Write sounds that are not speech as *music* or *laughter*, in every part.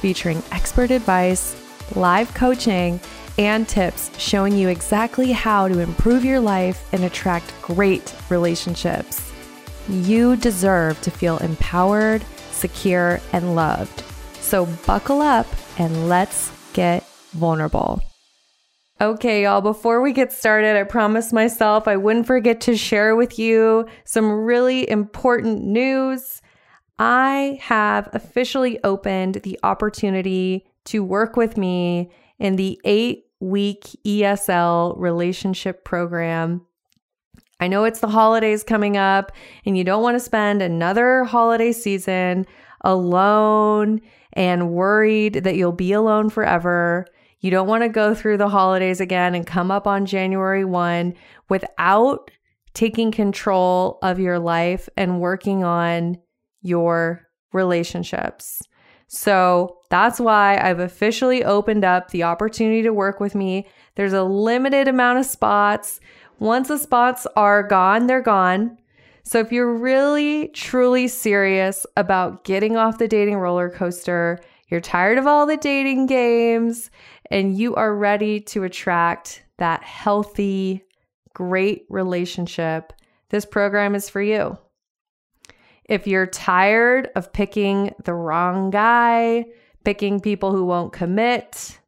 featuring expert advice, live coaching, and tips showing you exactly how to improve your life and attract great relationships. You deserve to feel empowered, secure, and loved. So buckle up and let's get vulnerable. Okay, y'all, before we get started, I promised myself I wouldn't forget to share with you some really important news. I have officially opened the opportunity to work with me in the eight week ESL relationship program. I know it's the holidays coming up, and you don't want to spend another holiday season alone and worried that you'll be alone forever. You don't want to go through the holidays again and come up on January 1 without taking control of your life and working on your relationships. So that's why I've officially opened up the opportunity to work with me. There's a limited amount of spots. Once the spots are gone, they're gone. So if you're really, truly serious about getting off the dating roller coaster, you're tired of all the dating games, and you are ready to attract that healthy, great relationship, this program is for you. If you're tired of picking the wrong guy, picking people who won't commit,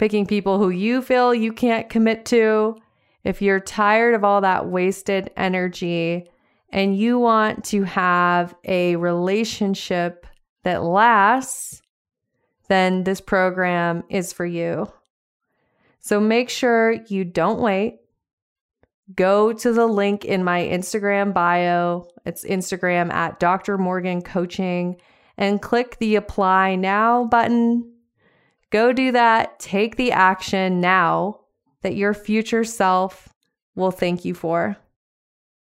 picking people who you feel you can't commit to, if you're tired of all that wasted energy and you want to have a relationship that lasts, then this program is for you. So make sure you don't wait go to the link in my Instagram bio. It's Instagram at Dr. Morgan Coaching and click the apply now button. Go do that. Take the action now that your future self will thank you for.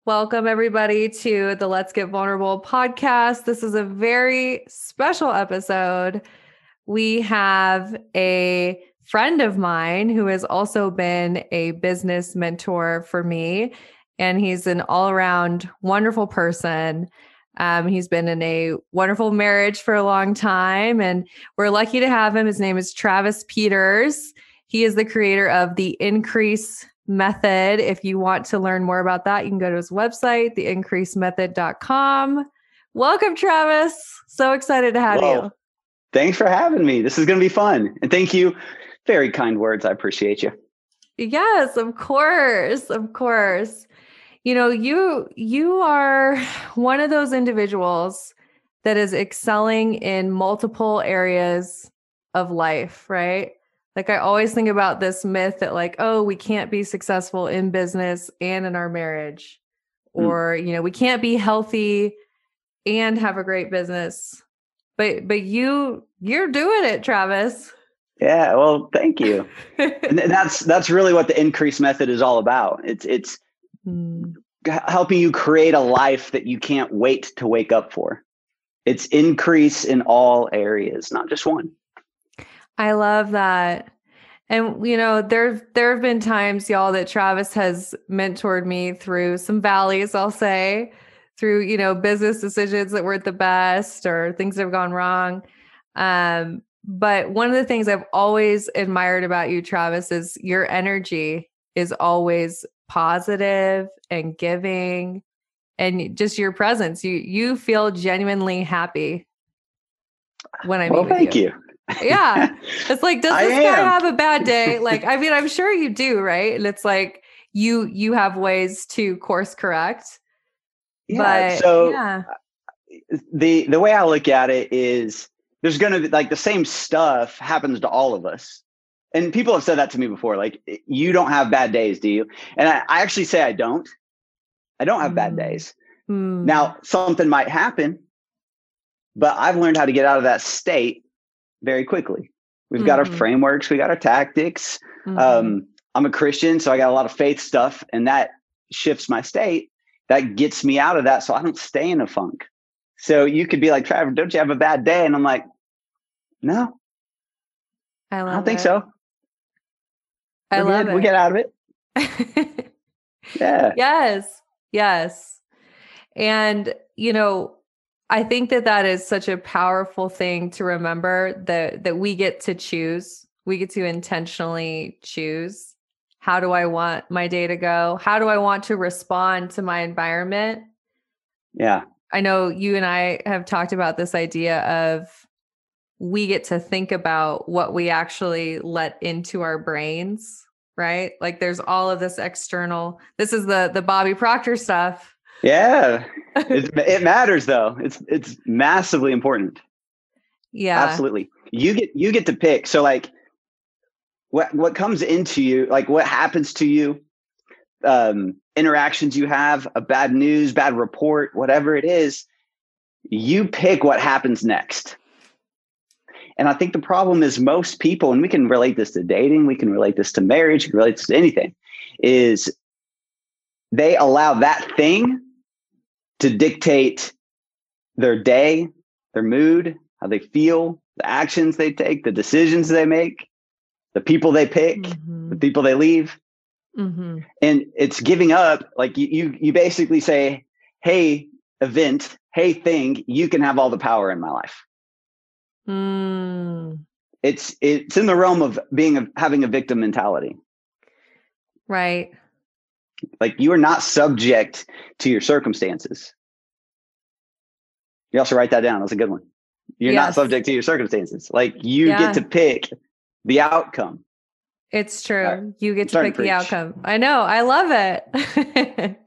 Welcome, everybody, to the Let's Get Vulnerable podcast. This is a very special episode. We have a friend of mine who has also been a business mentor for me. And he's an all around wonderful person. Um, he's been in a wonderful marriage for a long time, and we're lucky to have him. His name is Travis Peters. He is the creator of the Increase Method. If you want to learn more about that, you can go to his website, theincreasemethod.com. Welcome, Travis. So excited to have Whoa. you. Thanks for having me. This is going to be fun. And thank you very kind words. I appreciate you. Yes, of course. Of course. You know, you you are *sighs* one of those individuals that is excelling in multiple areas of life, right? Like I always think about this myth that like, oh, we can't be successful in business and in our marriage. Mm. Or, you know, we can't be healthy and have a great business. But but you you're doing it, Travis. Yeah, well, thank you. *laughs* and that's that's really what the increase method is all about. It's it's mm. helping you create a life that you can't wait to wake up for. It's increase in all areas, not just one. I love that. And you know, there there have been times, y'all, that Travis has mentored me through some valleys, I'll say, through, you know, business decisions that weren't the best or things that have gone wrong. Um, but one of the things I've always admired about you, Travis, is your energy is always positive and giving and just your presence. You you feel genuinely happy when I well, thank you. you. yeah. It's like, *laughs* does this guy have a bad *laughs* day? Like, I mean, I'm sure you do, right? And it's like you you have ways to course correct. Yeah. But, so yeah. Uh, the the way I look at it is there's going to be like the same stuff happens to all of us. And people have said that to me before, like, you don't have bad days, do you? And I, I actually say I don't. I don't have mm. bad days. Mm. Now, something might happen, but I've learned how to get out of that state very quickly. We've mm-hmm. got our mm-hmm. frameworks, we got our tactics. Mm-hmm. Um, I'm a Christian, so I got a lot of faith stuff, and that shifts my state. That gets me out of that, so I don't stay in a funk. So you could be like, Travis, don't you have a bad day? And I'm like, no, I, I don't it. think so. I We're love good. it. We get out of it. *laughs* yeah. Yes. Yes. And, you know, I think that that is such a powerful thing to remember that that we get to choose. We get to intentionally choose how do I want my day to go? How do I want to respond to my environment? Yeah. I know you and I have talked about this idea of we get to think about what we actually let into our brains, right? Like there's all of this external. This is the the Bobby Proctor stuff yeah, *laughs* it, it matters though. It's it's massively important. Yeah, absolutely. You get you get to pick. So like, what what comes into you, like what happens to you, um, interactions you have, a bad news, bad report, whatever it is, you pick what happens next. And I think the problem is most people, and we can relate this to dating, we can relate this to marriage, we can relate this to anything, is they allow that thing to dictate their day, their mood, how they feel, the actions they take, the decisions they make, the people they pick, mm-hmm. the people they leave. Mm-hmm. And it's giving up. Like you, you, you basically say, "Hey, event, hey thing, you can have all the power in my life." Mm. It's it's in the realm of being a, having a victim mentality. Right. Like you are not subject to your circumstances. You also write that down. That's a good one. You're yes. not subject to your circumstances. Like you yeah. get to pick the outcome. It's true. Right. You get to pick to the outcome. I know. I love it.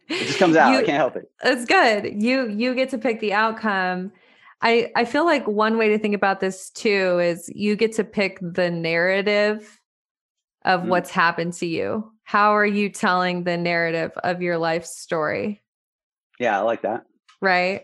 it just comes *laughs* out. You, I can't help it. It's good. You you get to pick the outcome. I I feel like one way to think about this too is you get to pick the narrative of mm-hmm. what's happened to you. How are you telling the narrative of your life story? Yeah, I like that. Right?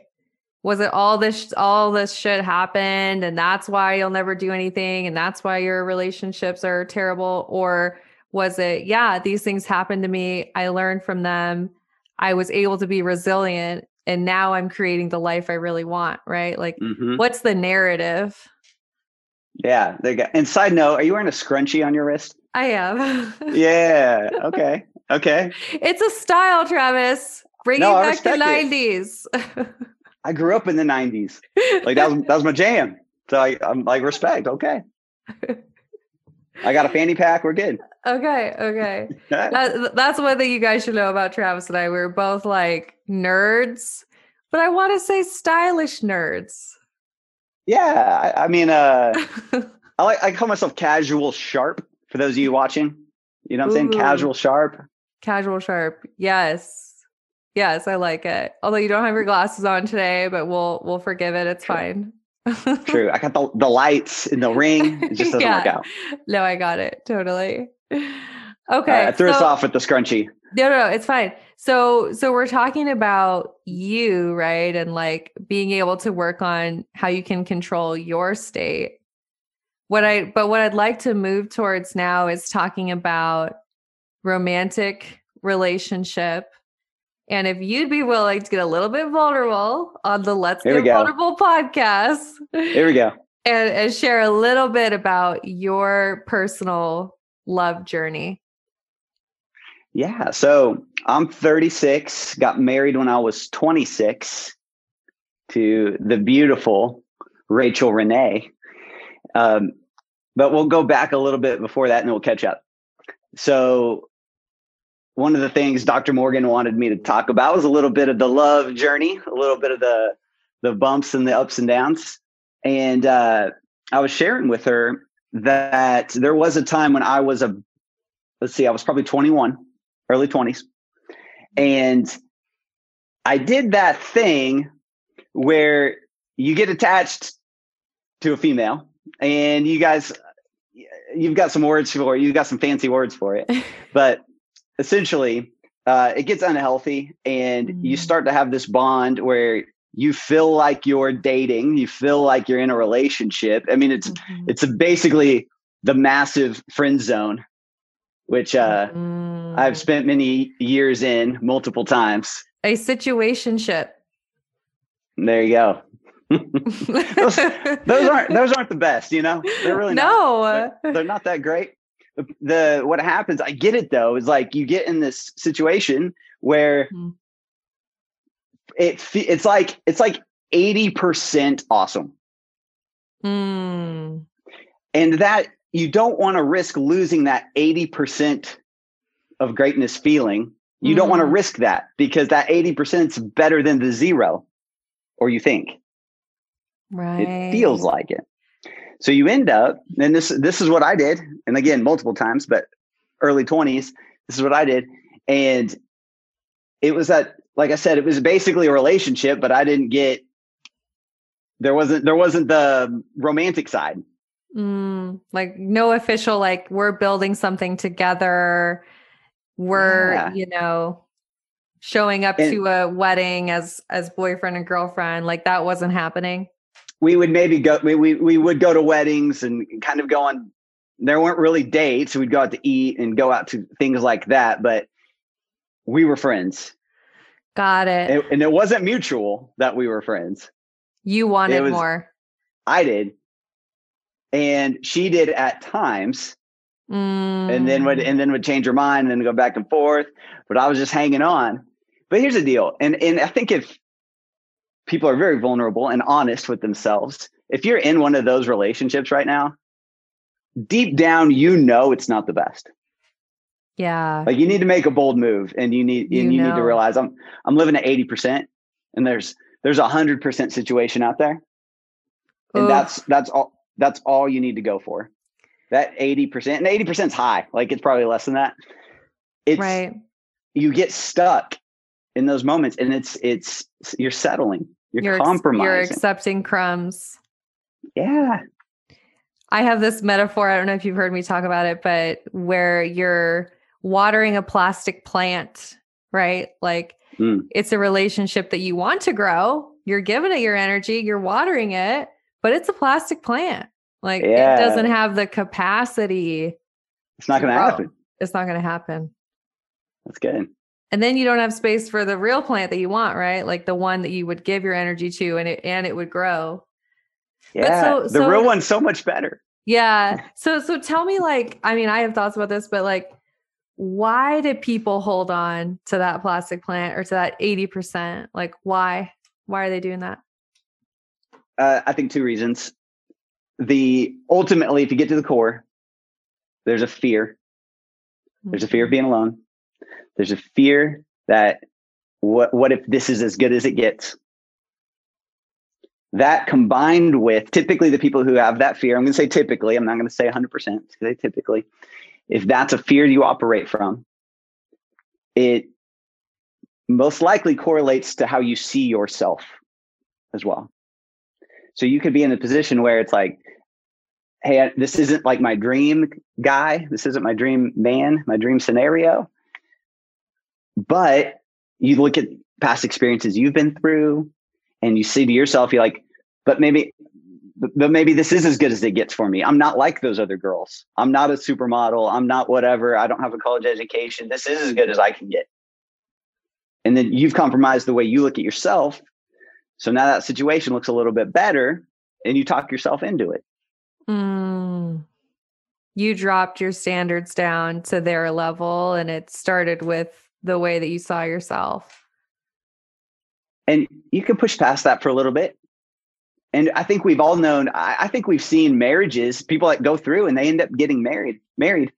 Was it all this all this shit happened and that's why you'll never do anything and that's why your relationships are terrible or was it yeah, these things happened to me, I learned from them, I was able to be resilient and now I'm creating the life I really want, right? Like mm-hmm. what's the narrative? Yeah, there you go. And side note, are you wearing a scrunchie on your wrist? I am. *laughs* yeah. Okay. Okay. It's a style, Travis. Bringing no, back the nineties. I grew up in the nineties. Like that was that was my jam. So I, I'm like respect. Okay. I got a fanny pack. We're good. Okay. Okay. *laughs* that, that's one thing you guys should know about Travis and I. We we're both like nerds, but I want to say stylish nerds. Yeah. I, I mean, uh, *laughs* I like I call myself casual sharp for those of you watching. You know what I'm saying? Casual sharp. Casual sharp. Yes. Yes, I like it. Although you don't have your glasses on today, but we'll we'll forgive it. It's True. fine. True. I got the, the lights in the ring. It just *laughs* doesn't yeah. work out. No, I got it. Totally. *laughs* Okay. Right, I threw so, us off with the scrunchie. No, no, no, it's fine. So so we're talking about you, right? And like being able to work on how you can control your state what I but what I'd like to move towards now is talking about romantic relationship. And if you'd be willing to get a little bit vulnerable on the Let's Here Get Vulnerable podcast. Here we go. *laughs* And, and share a little bit about your personal love journey. Yeah. So I'm 36, got married when I was 26 to the beautiful Rachel Renee. Um, but we'll go back a little bit before that and we'll catch up. So, one of the things Dr. Morgan wanted me to talk about was a little bit of the love journey, a little bit of the the bumps and the ups and downs. And uh, I was sharing with her that there was a time when I was a let's see, I was probably 21, early 20s. And I did that thing where you get attached to a female and you guys you've got some words for it you've got some fancy words for it *laughs* but essentially uh, it gets unhealthy and mm. you start to have this bond where you feel like you're dating you feel like you're in a relationship i mean it's mm-hmm. it's a basically the massive friend zone, which uh, mm. I've spent many years in multiple times. A situationship. There you go. those, those, aren't *laughs* those aren't the best, you know. They're really no. Not, they're, they're not that great. The, what happens, I get it though, is like you get in this situation where mm. It it's like it's like eighty percent awesome, mm. and that you don't want to risk losing that eighty percent of greatness feeling. You mm. don't want to risk that because that eighty percent is better than the zero, or you think. Right. It feels like it. So you end up, and this this is what I did, and again multiple times, but early twenties, this is what I did, and it was that, like I said, it was basically a relationship, but I didn't get there wasn't there wasn't the romantic side. Mm, like no official, like we're building something together. We're yeah. you know showing up and, to a wedding as as boyfriend and girlfriend. Like that wasn't happening we would maybe go we, we, we would go to weddings and kind of go on there weren't really dates we'd go out to eat and go out to things like that but we were friends got it and, and it wasn't mutual that we were friends you wanted was, more i did and she did at times mm. and then would and then would change her mind and then go back and forth but i was just hanging on but here's the deal and and i think if people are very vulnerable and honest with themselves. If you're in one of those relationships right now, deep down, you know it's not the best. Yeah. Like you need to make a bold move and you need and you, you need to realize I'm I'm living at 80% and there's there's a hundred percent situation out there. And Oof. that's that's all that's all you need to go for. That 80% and 80% is high. Like it's probably less than that. It's right. you get stuck in those moments and it's it's you're settling you're, you're compromising you're accepting crumbs yeah i have this metaphor i don't know if you've heard me talk about it but where you're watering a plastic plant right? Like mm. it's a relationship that you want to grow. You're giving it your energy you're watering it but it's a plastic plant. Like yeah. it doesn't have the capacity it's not going to happen. It's not going to happen. That's good. And then you don't have space for the real plant that you want right? Like the one that you would give your energy to and it and it would grow. Yeah so, the so, real one's so much better. Yeah. *laughs* So so tell me like i mean i have thoughts about this but like why do people hold on to that plastic plant or to that 80% like why? Why are they doing that? Uh, i think two reasons. The ultimately if you get to the core there's a fear. There's a fear of mm-hmm. being alone. There's a fear that what what if this is as good as it gets? That combined with typically the people who have that fear, I'm going to say typically, I'm not going to say 100%, say typically, if that's a fear you operate from, it most likely correlates to how you see yourself as well. So you could be in a position where it's like, hey, this isn't like my dream guy. This isn't my dream man, my dream scenario. But you look at past experiences you've been through and you say to yourself, you're like, but maybe, but maybe this is as good as it gets for me. I'm not like those other girls. I'm not a supermodel. I'm not whatever. I don't have a college education. This is as good as I can get. And then you've compromised the way you look at yourself. So now that situation looks a little bit better and you talk yourself into it. Mm. You dropped your standards down to their level and it started with the way that you saw yourself. And you can push past that for a little bit. And I think we've all known, I, I think we've seen marriages, people that go through and they end up getting married, married.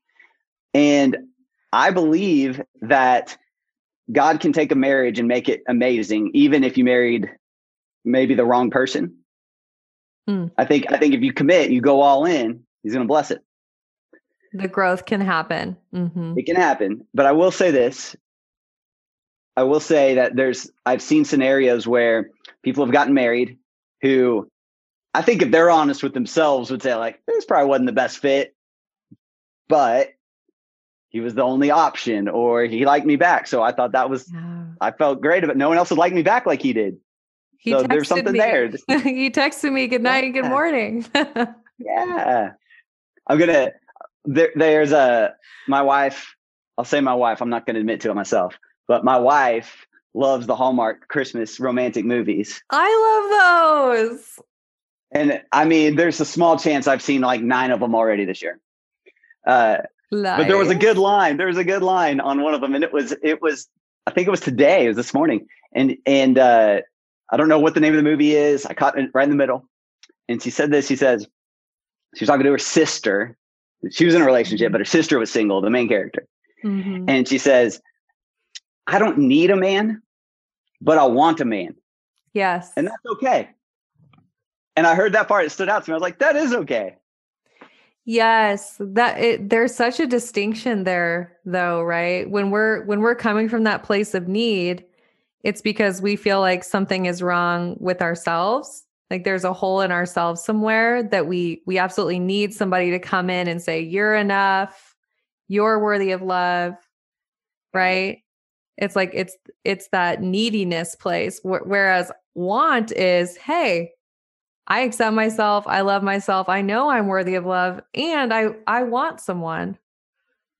And I believe that God can take a marriage and make it amazing, even if you married maybe the wrong person. Mm. I think I think if you commit, you go all in, he's gonna bless it. The growth can happen. Mm-hmm. It can happen. But I will say this I will say that there's I've seen scenarios where people have gotten married who I think if they're honest with themselves would say like this probably wasn't the best fit, but he was the only option or he liked me back. So I thought that was yeah. I felt great about no one else would like me back like he did. He so there's something me. there. *laughs* he texted me good night yeah. and good morning. *laughs* yeah. I'm gonna. There, there's a my wife. I'll say my wife. I'm not gonna admit to it myself, but my wife loves the Hallmark Christmas romantic movies. I love those. And I mean, there's a small chance I've seen like nine of them already this year. Uh, nice. But there was a good line. There was a good line on one of them, and it was it was I think it was today. It was this morning, and and uh, I don't know what the name of the movie is. I caught it right in the middle, and she said this. She says she was talking to her sister. She was in a relationship, but her sister was single, the main character, mm-hmm. and she says, "I don't need a man, but I want a man." Yes, and that's okay. And I heard that part. It stood out to me. I was like, "That is okay." Yes, that it, there's such a distinction there though, right? When we're when we're coming from that place of need, it's because we feel like something is wrong with ourselves. Like there's a hole in ourselves somewhere that we we absolutely need somebody to come in and say you're enough, you're worthy of love, right? It's like it's it's that neediness place whereas want is hey, I accept myself. I love myself. I know I'm worthy of love and I I want someone.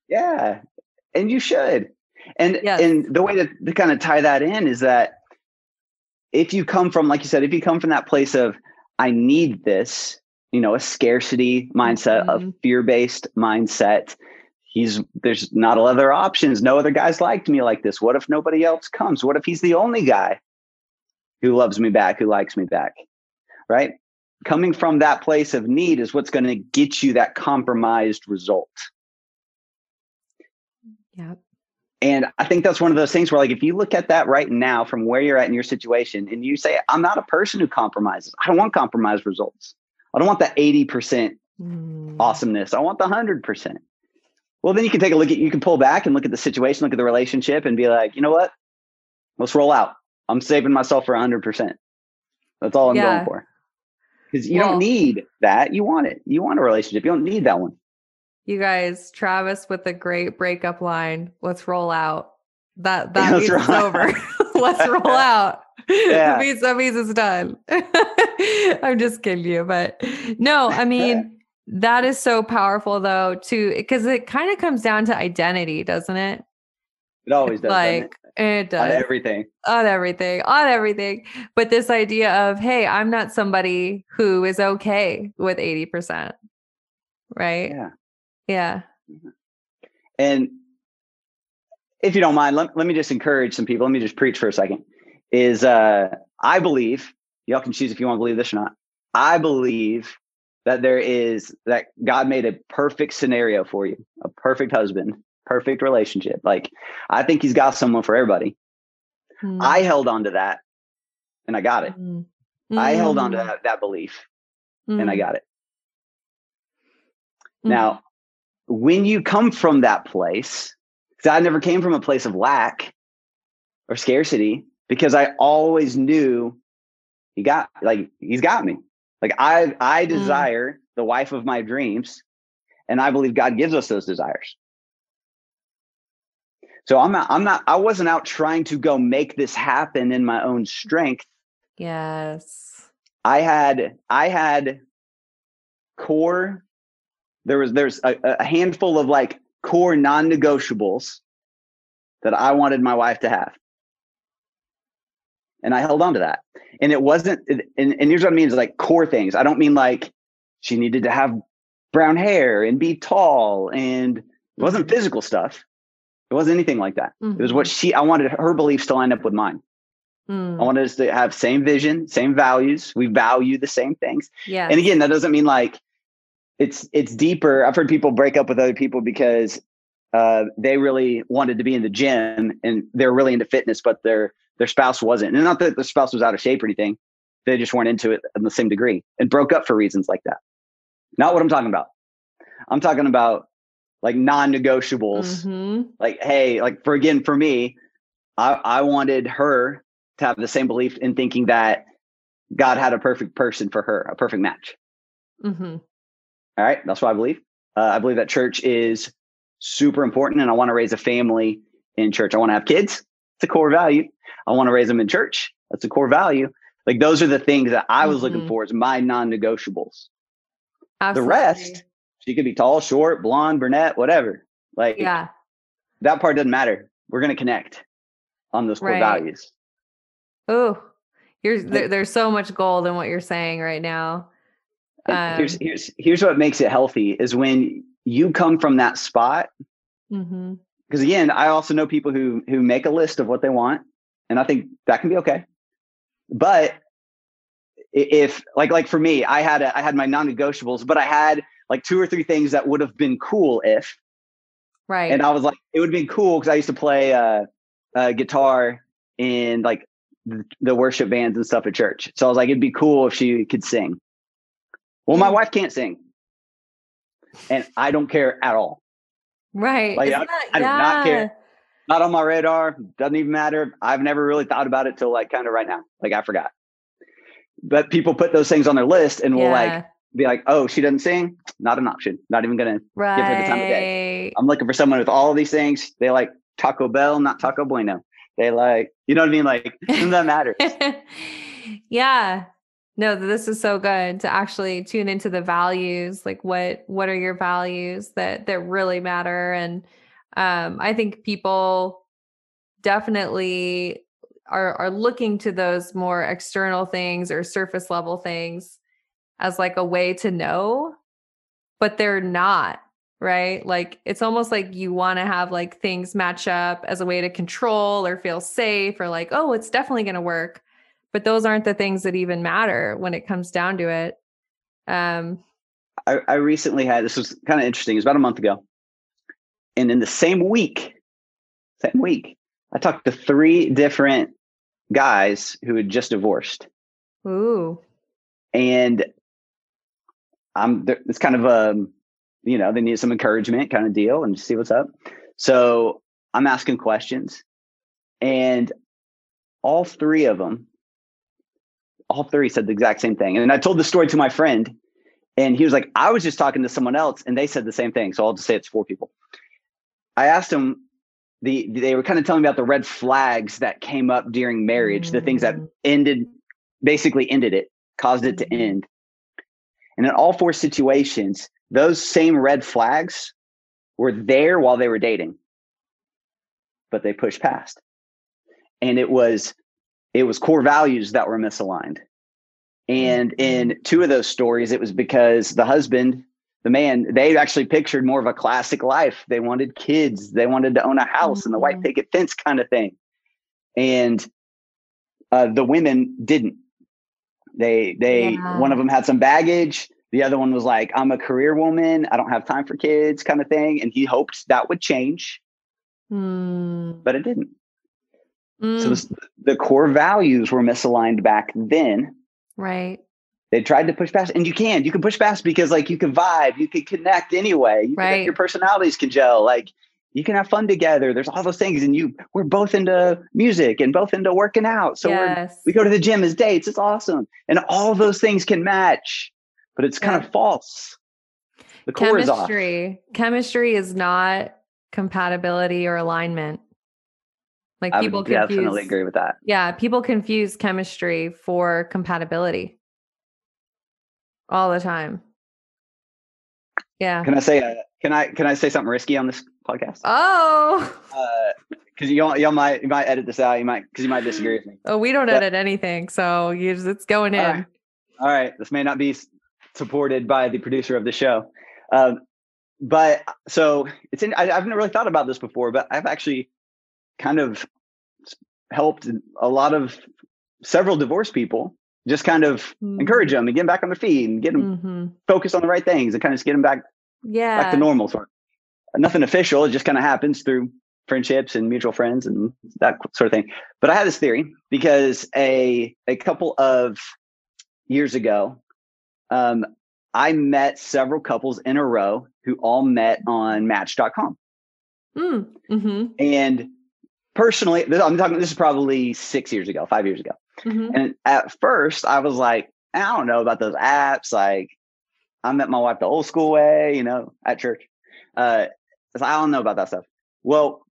Yeah. And you should. And yes. and the way to, to kind of tie that in is that if you come from like you said if you come from that place of I need this, you know, a scarcity mindset, mm-hmm. a fear-based mindset, he's there's not other options. No other guys liked me like this. What if nobody else comes? What if he's the only guy who loves me back, who likes me back? right? Coming from that place of need is what's going to get you that compromised result. Yeah. And I think that's one of those things where, like, if you look at that right now from where you're at in your situation and you say, I'm not a person who compromises, I don't want compromised results. I don't want the 80% mm. awesomeness. I want the 100%. Well, then you can take a look at, you can pull back and look at the situation, look at the relationship and be like, you know what? Let's roll out. I'm saving myself for 100%. That's all I'm yeah. going for because you well, don't need that. You want it. You want a relationship. You don't need that one. You guys, Travis with a great breakup line. Let's roll out. That *laughs* that means it's over. *laughs* *laughs* Let's roll out. Yeah. That means that means it's done. I'm just kidding you, but no, I mean that is so powerful though, too, because it kind of comes down to identity, doesn't it? It always does. Like it does. On everything. On everything. On everything. But this idea of, hey, I'm not somebody who is okay with 80%. Right? Yeah. Yeah. Mm-hmm. And if you don't mind, let, let me just encourage some people. Let me just preach for a second. Is uh I believe, y'all can choose if you want to believe this or not. I believe that there is that God made a perfect scenario for you, a perfect husband perfect relationship. Like I think he's got someone for everybody. Mm. I held on to that and I got it. Mm. I held on to hmm. that, that belief mm. and I hmm. got it. Hmm. Now, when you come from that place, because I never came from a place of lack or scarcity, because I always knew he got like he's got me. Like I I mm. desire the wife of my dreams, and I believe God gives us those desires. So I'm not, I'm not, I wasn't out trying to go make this happen in my own strength. Yes. I had, I had core, there was, there's a, a handful of like core non negotiables that I wanted my wife to have. And I held on to that. And it wasn't, and, and here's what I mean is like core things. I don't mean like she needed to have brown hair and be tall and it wasn't mm-hmm. physical stuff it wasn't anything like that. Mm-hmm. It was what mm-hmm. she, I wanted her beliefs to line up with mine. Mm. I wanted us to have same vision, same values. We value the same things. Yeah. And again, that doesn't mean like it's it's deeper. I've heard people break up with other people because uh, they really wanted to be in the gym and they're really into fitness, but their their spouse wasn't. And not that the spouse was out of shape or anything. They just weren't into it in the same degree and broke up for reasons like that. Not what I'm talking about. I'm talking about like non-negotiables. Mm-hmm. Like, hey, like for again, for me, I, I wanted her to have the same belief in thinking that God had a perfect person for her, a perfect match. Mm-hmm. All right, that's what I believe. Uh, I believe that church is super important, and I want to raise a family in church. I want to have kids. It's a core value. I want to raise them in church. That's a core value. Like those are the things that I was mm-hmm. looking for as my non-negotiables. Absolutely. The rest She could be tall, short, blonde, brunette, whatever. Like, yeah, that part doesn't matter. We're going to connect on those core right. values. Oh, you're there, there's so much gold in what you're saying right now. Um, here's here's here's what makes it healthy is when you come from that spot. Because again, I also know people who who make a list of what they want, and I think that can be okay. But if like like for me, I had a, I had my non-negotiables, but I had like two or three things that would have been cool if. Right. And I was like, it would have been cool because I used to play uh, uh, guitar in like the, worship bands and stuff at church. So I was like, it'd be cool if she could sing. Well, my mm. wife can't sing, and I don't care at all. Right. Like, I, that, I, do yeah. not care. Not on my radar. Doesn't even matter. I've never really thought about it till like kind of right now. Like I forgot. But people put those things on their list and will like be like, "Oh, she doesn't sing. Not an option. Not even gonna right. give her the time of day." I'm looking for someone with all of these things. They like Taco Bell, not Taco Bueno. They like, you know what I mean? Like, doesn't that matters. *laughs* yeah no this is so good to actually tune into the values like what what are your values that that really matter? And um i think people definitely are are looking to those more external things or surface level things as like a way to know but they're not right? Like it's almost like you want to have like things match up as a way to control or feel safe or like oh it's definitely going to work but those aren't the things that even matter when it comes down to it. Um, I, I recently had this was kind of interesting. It was about a month ago, and in the same week, same week, I talked to three different guys who had just divorced. Ooh, and I'm it's kind of a you know they need some encouragement kind of deal and see what's up. So I'm asking questions, and all three of them all three said the exact same thing. And I told the story to my friend, and he was like, I was just talking to someone else, and they said the same thing. So I'll just say it's four people. I asked him, the they were kind of telling me about the red flags that came up during marriage, mm-hmm. the things that mm. ended, basically ended it, caused it to mm-hmm. end. And in all four situations, those same red flags were there while they were dating, but they pushed past. And it was it was core values that were misaligned. And in mm-hmm. two of those stories, it was because the husband, the man, they actually pictured more of a classic life. They wanted kids, they wanted to own a house mm-hmm. and the white mm-hmm. picket fence kind of thing. And uh, the women didn't. They, they, yeah. one of them had some baggage. The other one was like, I'm a career woman. I don't have time for kids, kind of thing. And he hoped that would change, mm. but it didn't. Mm. So this, the core values were misaligned back then. Right. They tried to push past, and you can. You can push past because, like, you can vibe, you can connect anyway. You right. Can, your personalities can gel. Like, you can have fun together. There's all those things, and you we're both into music and both into working out. So yes. we go to the gym as dates. It's awesome, and all those things can match, but it's kind yeah. of false. The core Chemistry. is off. Chemistry is not compatibility or alignment. Like I people confuse, definitely agree with that. Yeah, people confuse chemistry for compatibility all the time. Yeah. Can I say uh, can I can I say something risky on this podcast? Oh. Because *laughs* uh, you y'all might you might edit this out. You might because you might disagree with me. Oh, we don't but, edit anything, so you just, it's going in. All right. all right. This may not be supported by the producer of the show, um, but so it's in. I, I've never really thought about this before, but I've actually kind of helped a lot of several divorced people just kind of mm-hmm. encourage them and get them back on their feet and get them mm-hmm. focused on the right things and kind of just get them back yeah back to normal sort of. nothing official it just kind of happens through friendships and mutual friends and that sort of thing but i had this theory because a a couple of years ago um, i met several couples in a row who all met on match.com mm, mm-hmm. and personally, I'm talking, this is probably six years ago, five years ago. Mm-hmm. And at first, I was like, I don't know about those apps. Like, I met my wife the old school way, you know, at church. Uh, I don't know about that stuff. Well,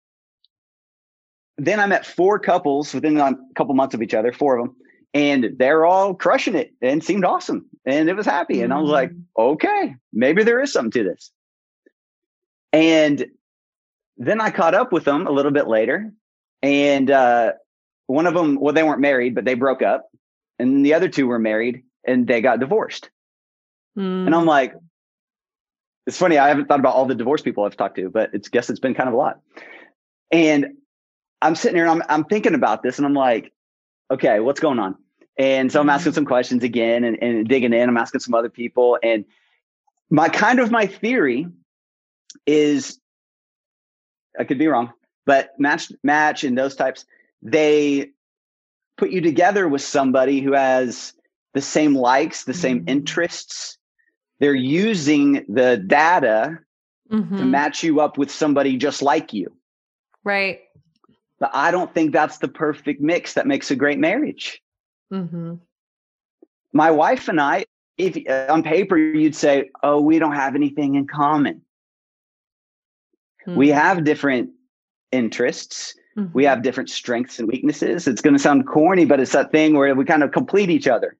then I met four couples within a couple months of each other, four of them, and they're all crushing it and seemed awesome and it was happy. Mm-hmm. And I was like, mm. okay, maybe there is something to this. And then I caught up with them a little bit later. And uh, one of them, well, they weren't married, but they broke up. And the other two were married and they got divorced. Mm. And I'm like, it's funny. I haven't thought about all the divorced people I've talked to, but it's guess it's been kind of a lot. And I'm sitting here and I'm, I'm thinking about this and I'm like, okay, what's going on? And so I'm asking mm-hmm. some questions again and, and digging in. I'm asking some other people. And my kind of my theory is I could be wrong, but match match and those types, they put you together with somebody who has the same likes, the same mm-hmm. interests. They're using the data mm-hmm. to match you up with somebody just like you. Right. But I don't think that's the perfect mix that makes a great marriage. Mm-hmm. My wife and I, if on paper you'd say, "Oh, we don't have anything in common." Mm-hmm. We have different interests. Mm-hmm. We have different strengths and weaknesses. It's going to sound corny, but it's that thing where we kind of complete each other.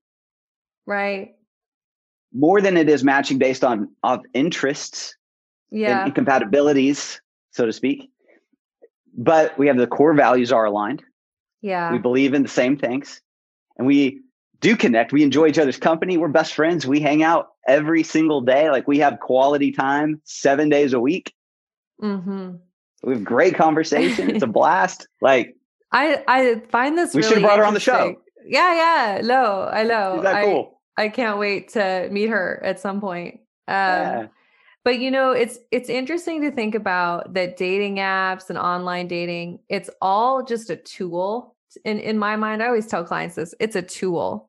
Right. More than it is matching based on of interests, yeah, and compatibilities, so to speak. But we have the core values are aligned. Yeah. We believe in the same things and we do connect. We enjoy each other's company. We're best friends. We hang out every single day. Like we have quality time seven days a week. Mm-hmm. We have great conversation. it's a *laughs* blast. Like I, I find this. We really should have brought her on the show. Yeah, yeah. No, I know. Is that I, cool? I can't wait to meet her at some point. Um, yeah. But you know, it's it's interesting to think about that dating apps and online dating. It's all just a tool in in my mind i always tell clients this it's a tool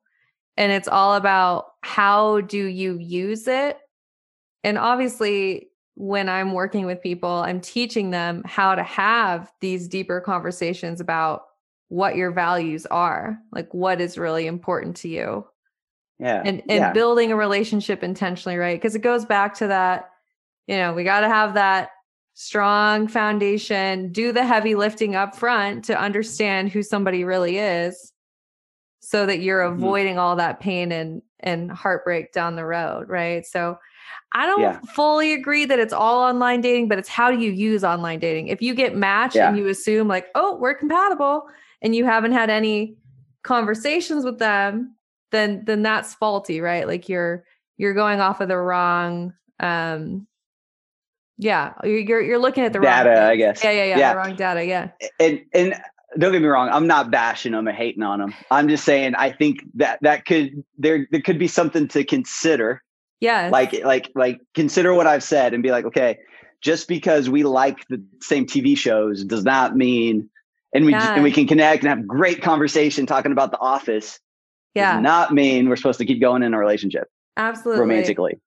and it's all about how do you use it and obviously when i'm working with people i'm teaching them how to have these deeper conversations about what your values are like what is really important to you yeah and and yeah. building a relationship intentionally right because it goes back to that you know we got to have that strong foundation, do the heavy lifting up front to understand who somebody really is so that you're mm-hmm. avoiding all that pain and and heartbreak down the road, right? So I don't yeah. fully agree that it's all online dating, but it's how do you use online dating? If you get matched yeah. and you assume like, "Oh, we're compatible," and you haven't had any conversations with them, then then that's faulty, right? Like you're you're going off of the wrong um yeah, you're you're looking at the data, wrong I guess. Yeah, yeah, yeah, yeah. The wrong data. Yeah. And and don't get me wrong, I'm not bashing them or hating on them. I'm just saying I think that that could there there could be something to consider. Yeah. Like like like consider what I've said and be like, okay, just because we like the same TV shows does not mean and we yeah. and we can connect and have great conversation talking about the office. Yeah. Does not mean we're supposed to keep going in a relationship. Absolutely. Romantically.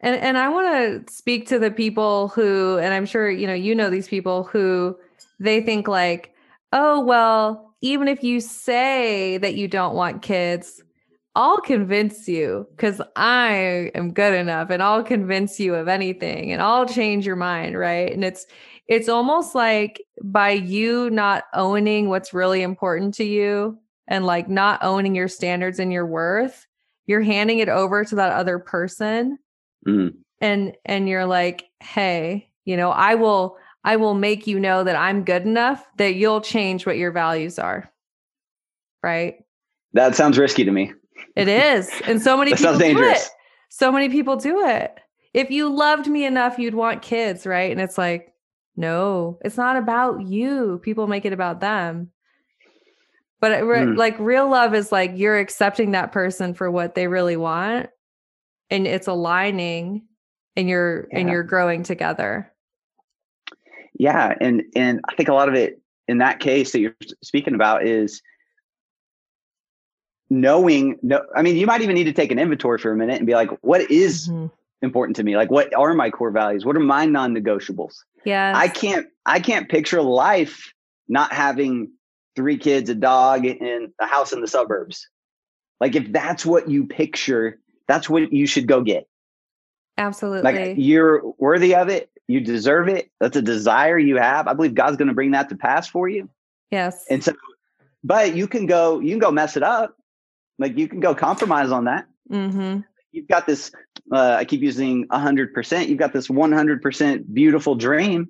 And and I want to speak to the people who, and I'm sure you know you know these people who they think like, oh well, even if you say that you don't want kids, I'll convince you because I am good enough, and I'll convince you of anything, and I'll change your mind, right? And it's it's almost like by you not owning what's really important to you and like not owning your standards and your worth, you're handing it over to that other person Mm. And and you're like, "Hey, you know, I will I will make you know that I'm good enough that you'll change what your values are." Right? That sounds risky to me. It is. And so many people do it. So many people do it. If you loved me enough, you'd want kids, right? And it's like, no, it's not about you. People make it about them. But it, mm. like real love is like you're accepting that person for what they really want and it's aligning and you're yeah. and you're growing together yeah and and i think a lot of it in that case that you're speaking about is knowing no i mean you might even need to take an inventory for a minute and be like what is mm-hmm. important to me like what are my core values what are my non-negotiables yeah i can't i can't picture life not having three kids a dog and a house in the suburbs like if that's what you picture that's what you should go get. Absolutely. Like you're worthy of it. You deserve it. That's a desire you have. I believe God's going to bring that to pass for you. Yes. And so, but you can go, you can go mess it up. Like you can go compromise on that. Mm-hmm. You've got this. Uh, I keep using hundred percent. You've got this one hundred percent beautiful dream,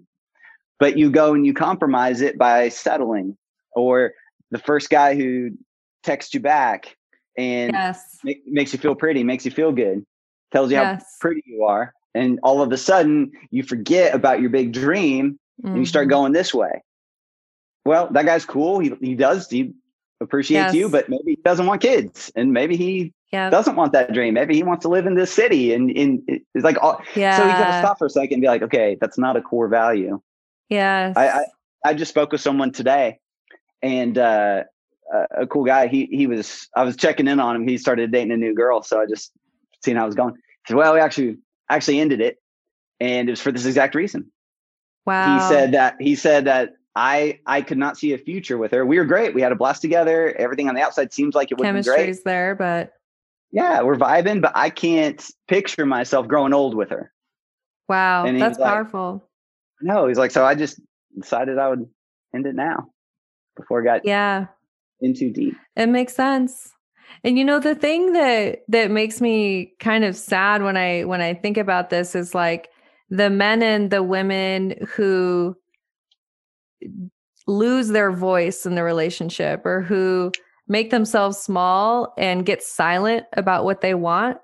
but you go and you compromise it by settling, or the first guy who texts you back and yes. make, makes you feel pretty, makes you feel good, tells you yes. how pretty you are, and all of a sudden you forget about your big dream mm-hmm. and you start mm-hmm. going this way. Well, that guy's cool. He he does he appreciates yes. you, but maybe he doesn't want kids, and maybe he yep. doesn't want that dream. Maybe he wants to live in this city, and in it's like all, yeah. So you got to stop for a second and be like, okay, that's not a core value. Yeah. I, I, I just spoke with someone today, and uh, a cool guy. He he was I was checking in on him. He started dating a new girl, so I just seen how it was going. He said, "Well, we actually actually ended it, and it was for this exact reason." Wow. He said that he said that I I could not see a future with her. We were great. We had a blast together. Everything on the outside seems like it would be great. Chemistry's there, but yeah, we're vibing. But I can't picture myself growing old with her. Wow, that's powerful. no, he's like, so I just decided I would end it now before it got yeah in too deep. It makes sense. And you know the thing that that makes me kind of sad when I when I think about this is like the men and the women who lose their voice in the relationship or who make themselves small and get silent about what they want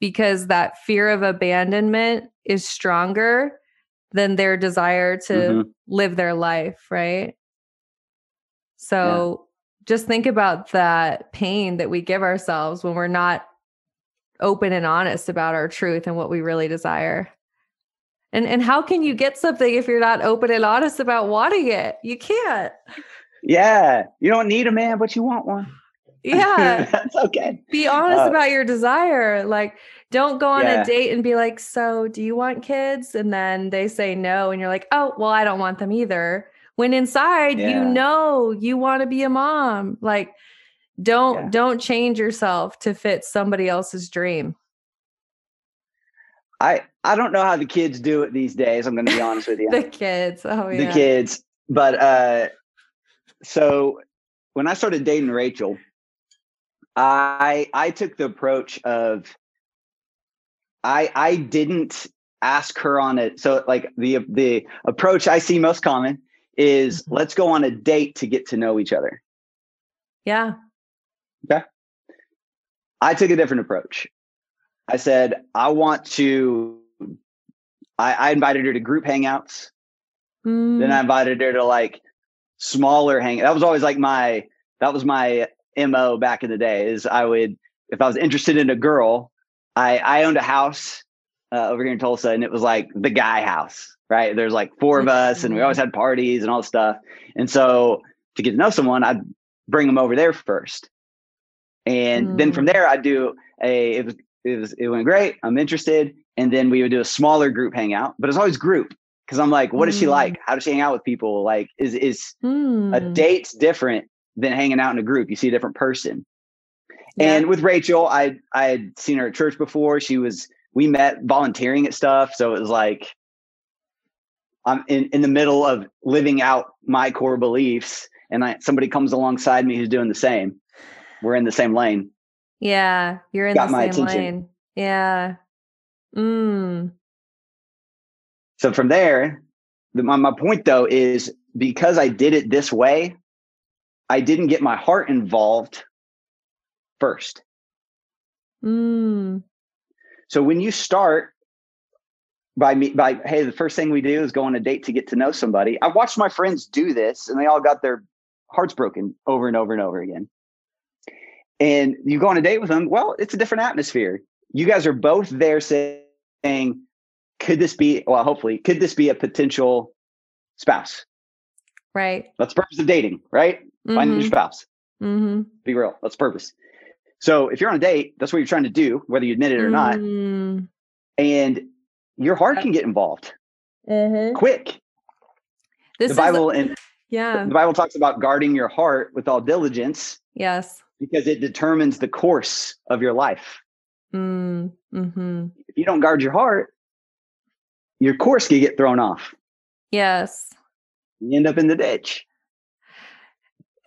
because that fear of abandonment is stronger than their desire to mm-hmm. live their life, right? So yeah. just think about that pain that we give ourselves when we're not open and honest about our truth and what we really desire. And and how can you get something if you're not open and honest about wanting it? You can't. Yeah. You don't need a man, but you want one. Yeah. *laughs* That's okay. Be honest uh, about your desire. Like, don't go on yeah. a date and be like, So, do you want kids? And then they say no. And you're like, Oh, well, I don't want them either. When inside, yeah. you know you want to be a mom. Like, don't yeah. don't change yourself to fit somebody else's dream. I I don't know how the kids do it these days. I'm going to be honest with you. *laughs* the kids, oh yeah, the kids. But uh, so when I started dating Rachel, I I took the approach of I I didn't ask her on it. So like the the approach I see most common is mm-hmm. let's go on a date to get to know each other. Yeah. Okay. I took a different approach. I said, I want to, I, I invited her to group hangouts. Mm. Then I mm. invited her to like smaller hang. That was always like my, that was my MO back in the day is I would, if I was interested in a girl, I, I owned a house uh, over here in Tulsa and it was like the guy house, right? There's like four of us and we always had parties and all this stuff. And so to get to know someone, I'd bring them over there first. And mm. then from mm. there, I'd do a, it was it was it went great. I'm interested. And then we would do a smaller group hangout, but it's always group because I'm like, what is she like? Mm. How does she hang out with people? Like, is is mm. a date's different than hanging out in a group? You see a different person. Yeah. And with Rachel, I I had seen her at church before. She was we met volunteering at stuff, so it was like I'm in, in the middle of living out my core beliefs, and I, somebody comes alongside me who's doing the same. We're in the same lane. Yeah, you're in Got the same lane. Yeah. Mm. So from there, the, my, my point though is because I did it this way, I didn't get my heart involved first. Mm. So when you start by me by hey, the first thing we do is go on a date to get to know somebody. I watched my friends do this and they all got their hearts broken over and over and over again and you go on a date with them, well, it's a different atmosphere. You guys are both there saying, could this be, well, hopefully, could this be a potential spouse? Right. That's the purpose of dating, right? Mm-hmm. Finding your spouse. Mm-hmm. Be real. That's purpose. So if you're on a date, that's what you're trying to do, whether you admit it or not. Mm. And your heart can get involved mm-hmm. quick. This the Bible is, and yeah, the Bible talks about guarding your heart with all diligence. Yes because it determines the course of your life. Mm, hmm If you don't guard your heart, your course can get thrown off. Yes. You end up in the ditch.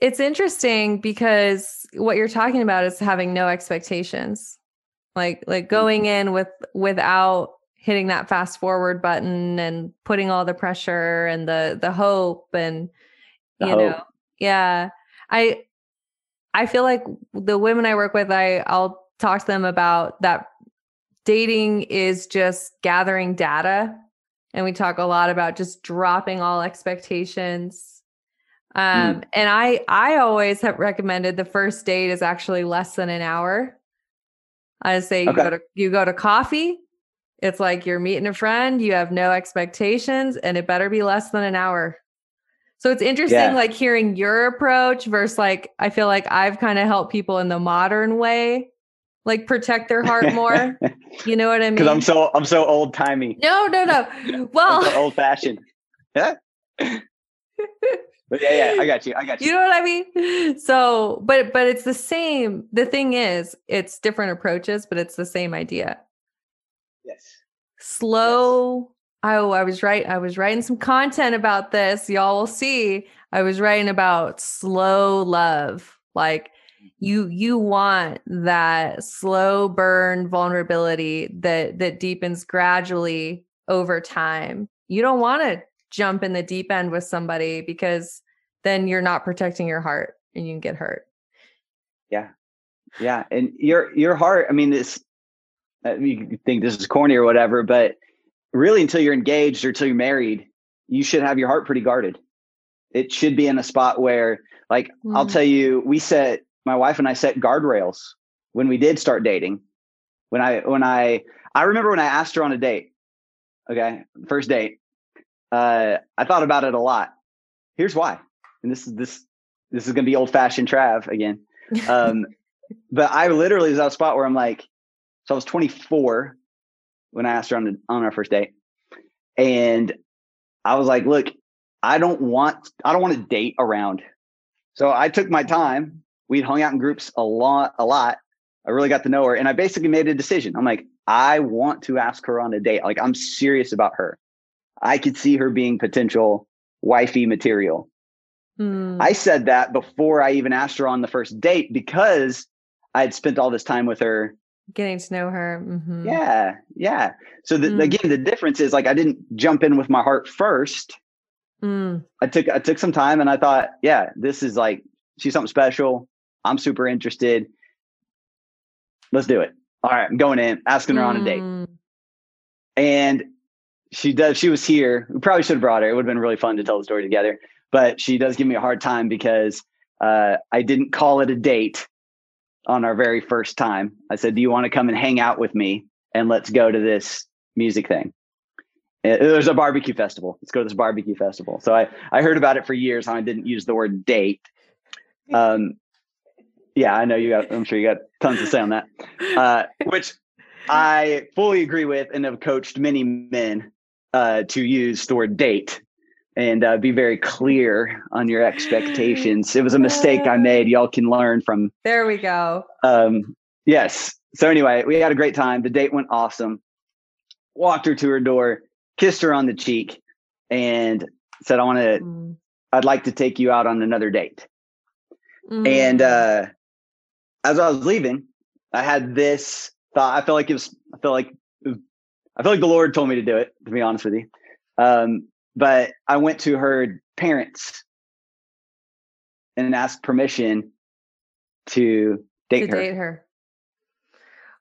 it's interesting because what you're talking about is having no expectations. Like like mm. going in with without hitting that fast forward button and putting all the pressure and the the hope and the you hope. know yeah i i feel like the women i work with i i'll talk to them about that dating is just gathering data and we talk a lot about just dropping all expectations um mm. and i i always have recommended the first date is actually less than an hour i say okay. you go to you go to coffee it's like you're meeting a friend, you have no expectations, and it better be less than an hour. So it's interesting, yeah. like hearing your approach versus like, I feel like I've kind of helped people in the modern way, like protect their heart more. *laughs* you know what I mean? Because I'm so, I'm so old timey. No, no, no. *laughs* Well, so old fashioned. Yeah. but yeah, yeah, I got you. I got you. You know what I mean? So, but, but it's the same. The thing is, it's different approaches, but it's the same idea. Yes. Slow. Oh, I was right. I was writing some content about this. Y'all will see. I was writing about slow love. Like mm-hmm. you you want that slow burn vulnerability that that deepens gradually over time. You don't want to jump in the deep end with somebody because then you're not protecting your heart and you can get hurt. Yeah. Yeah, and your your heart, I mean this you think this is corny or whatever, but really until you're engaged or until you're married, you should have your heart pretty guarded. It should be in a spot where, like, mm. I'll tell you, we set my wife and I set guardrails when we did start dating. When I when I I remember when I asked her on a date, okay, first date, uh, I thought about it a lot. Here's why, and this is this this is gonna be old fashioned Trav again. *laughs* Um, but I literally was at a spot where I'm like, so I was 24 when I asked her on, the, on our first date. And I was like, look, I don't want, I don't want to date around. So I took my time. We'd hung out in groups a lot, a lot. I really got to know her. And I basically made a decision. I'm like, I want to ask her on a date. Like I'm serious about her. I could see her being potential wifey material. Mm. I said that before I even asked her on the first date because I had spent all this time with her getting to know her. Mm-hmm. Yeah, yeah. So the, mm. again, the difference is like I didn't jump in with my heart first. Mm. I took I took some time and I thought, yeah, this is like she's something special. I'm super interested. Let's do it. All right, I'm going in, asking her mm. on a date. Mm. And she does, she was here. We probably should have brought her. It would have been really fun to tell the story together. But she does give me a hard time because uh, I didn't call it a date on our very first time. I said, Do you want to come and hang out with me? And let's go to this music thing. There's a barbecue festival. Let's go to this barbecue festival. So I, I heard about it for years and I didn't use the word date. Um, yeah, I know you got, I'm sure you got tons to say on that, uh, which I fully agree with and have coached many men uh, to use the word date and uh, be very clear on your expectations. It was a mistake I made. Y'all can learn from. There we go. Um, yes. So anyway, we had a great time. The date went awesome. Walked her to her door, kissed her on the cheek, and said, "I want to. Mm. I'd like to take you out on another date." Mm. And uh, as I was leaving, I had this thought. I felt like it was. I felt like. I feel like the Lord told me to do it. To be honest with you, um, but I went to her parents and asked permission to date to her. Date her.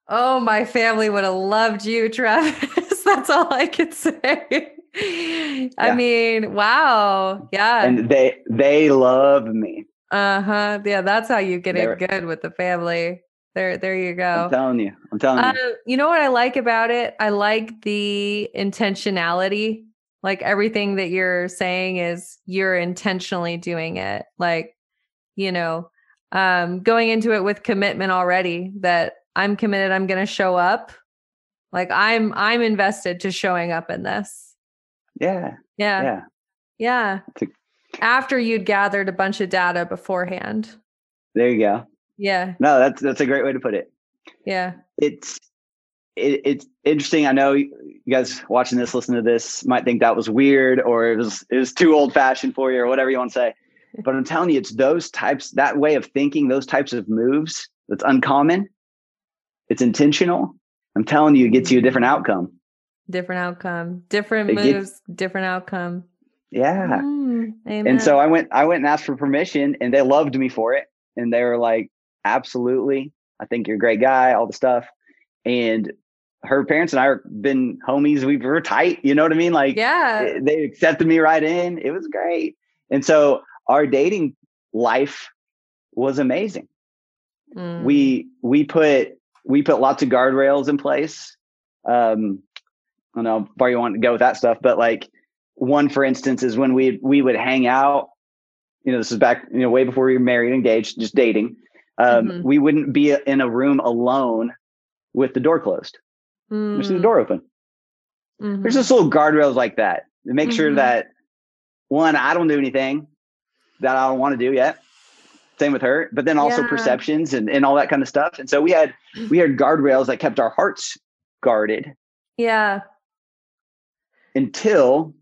Oh, my family would have loved you, *laughs* Travis. That's all I could say. Yeah. I mean, wow. Yeah. And they they love me. Uh-huh. Yeah, that's how you get They're, it good with the family. There, there you go. I'm telling you. I'm telling uh, you. You know what I like about it? I like the intentionality like everything that you're saying is you're intentionally doing it. Like, you know, um, going into it with commitment already that I'm committed, I'm going to show up. Like I'm, I'm invested to showing up in this. Yeah. Yeah. Yeah. Yeah. After you'd gathered a bunch of data beforehand. There you go. Yeah. No, that's that's a great way to put it. Yeah. It's it, it's interesting. I know you guys watching this, listening to this, might think that was weird or it was it was too old fashioned for you or whatever you want to say. *laughs* but I'm telling you, it's those types, that way of thinking, those types of moves that's uncommon. It's intentional. I'm telling you, it gets you a different outcome. Different outcome, different it moves, gets, different outcome. Yeah. Mm, and so I went, I went and asked for permission and they loved me for it. And they were like, absolutely. I think you're a great guy, all the stuff. And her parents and I have been homies. We were tight. You know what I mean? Like, yeah, they accepted me right in. It was great. And so our dating life was amazing. Mm. We, we put, we put lots of guardrails in place. Um, I don't know how far you want to go with that stuff, but like one, for instance, is when we, we would hang out, you know, this is back, you know, way before we were married, engaged, just dating. Um, mm-hmm. we wouldn't be in a room alone with the door closed mm. just the door open. Mm-hmm. There's just little guardrails like that to make mm-hmm. sure that one, I don't do anything that I don't want to do yet. Same with her, but then also yeah. perceptions and, and all that kind of stuff. And so we had we had guardrails that kept our hearts guarded. Yeah. Until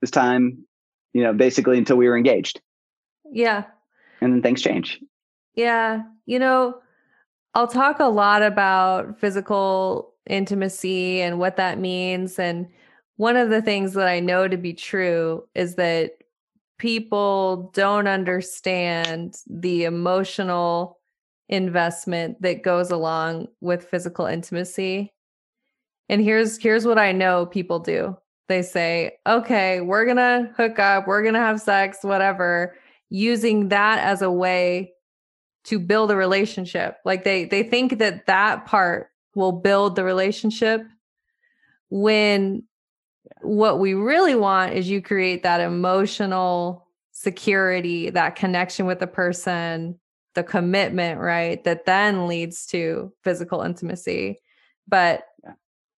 this time, you know, basically until we were engaged. Yeah. And then things change. Yeah. You know, I'll talk a lot about physical intimacy and what that means. And one of the things that I know to be true is that people don't understand the emotional investment that goes along with physical intimacy. And here's here's what I know people do. They say, "Okay, we're going to hook up, we're going to have sex, whatever." Using that as a way to build a relationship. Like they they think that that part will build the relationship when what we really want is you create that emotional security, that connection with the person, the commitment, right? That then leads to physical intimacy. But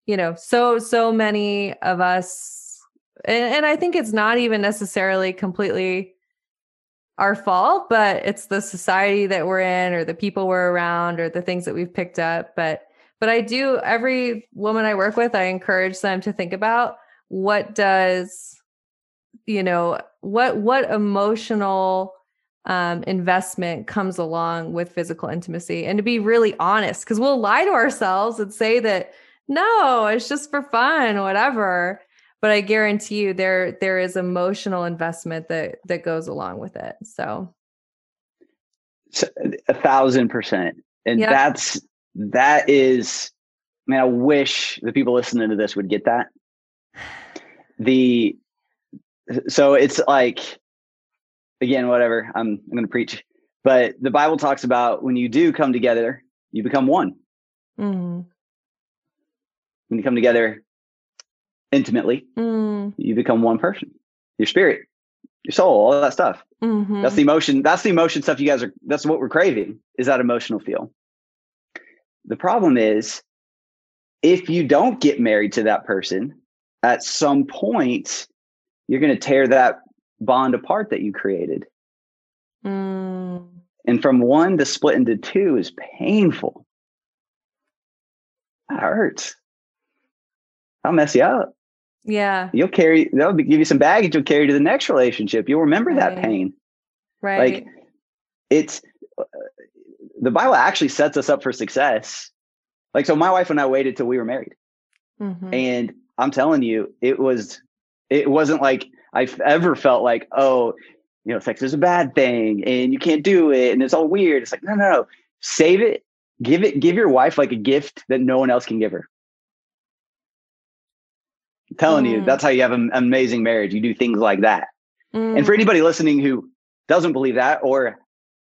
you know, so so many of us and, and I think it's not even necessarily completely our fault, but it's the society that we're in or the people we're around or the things that we've picked up. But but I do every woman I work with, I encourage them to think about what does, you know, what what emotional um, investment comes along with physical intimacy. And to be really honest because we'll lie to ourselves and say that no it's just for fun whatever. But i guarantee you there there is emotional investment that that goes along with it. So, so a thousand percent. And yep. that's that is, I mean, I wish the people listening to this would get that. The so it's like again, whatever. I'm I'm going to preach, but the Bible talks about when you do come together, you become one. Mm-hmm. When you come together intimately, mm. you become one person. Your spirit, your soul, all that stuff. Mm-hmm. That's the emotion. That's the emotion stuff. You guys are. That's what we're craving. Is that emotional feel? The problem is, if you don't get married to that person, at some point, you're going to tear that bond apart that you created. Mm. And from one to split into two is painful. That hurts. I'll mess you up. Yeah. You'll carry, that'll give you some baggage you'll carry to the next relationship. You'll remember right. that pain. Right. Like it's, the Bible actually sets us up for success. Like, so my wife and I waited till we were married. Mm-hmm. And I'm telling you, it was, it wasn't like I've ever felt like, oh, you know, sex is a bad thing and you can't do it and it's all weird. It's like, no, no, no. Save it, give it, give your wife like a gift that no one else can give her. I'm telling mm. you, that's how you have an amazing marriage. You do things like that. Mm. And for mm. anybody listening who doesn't believe that or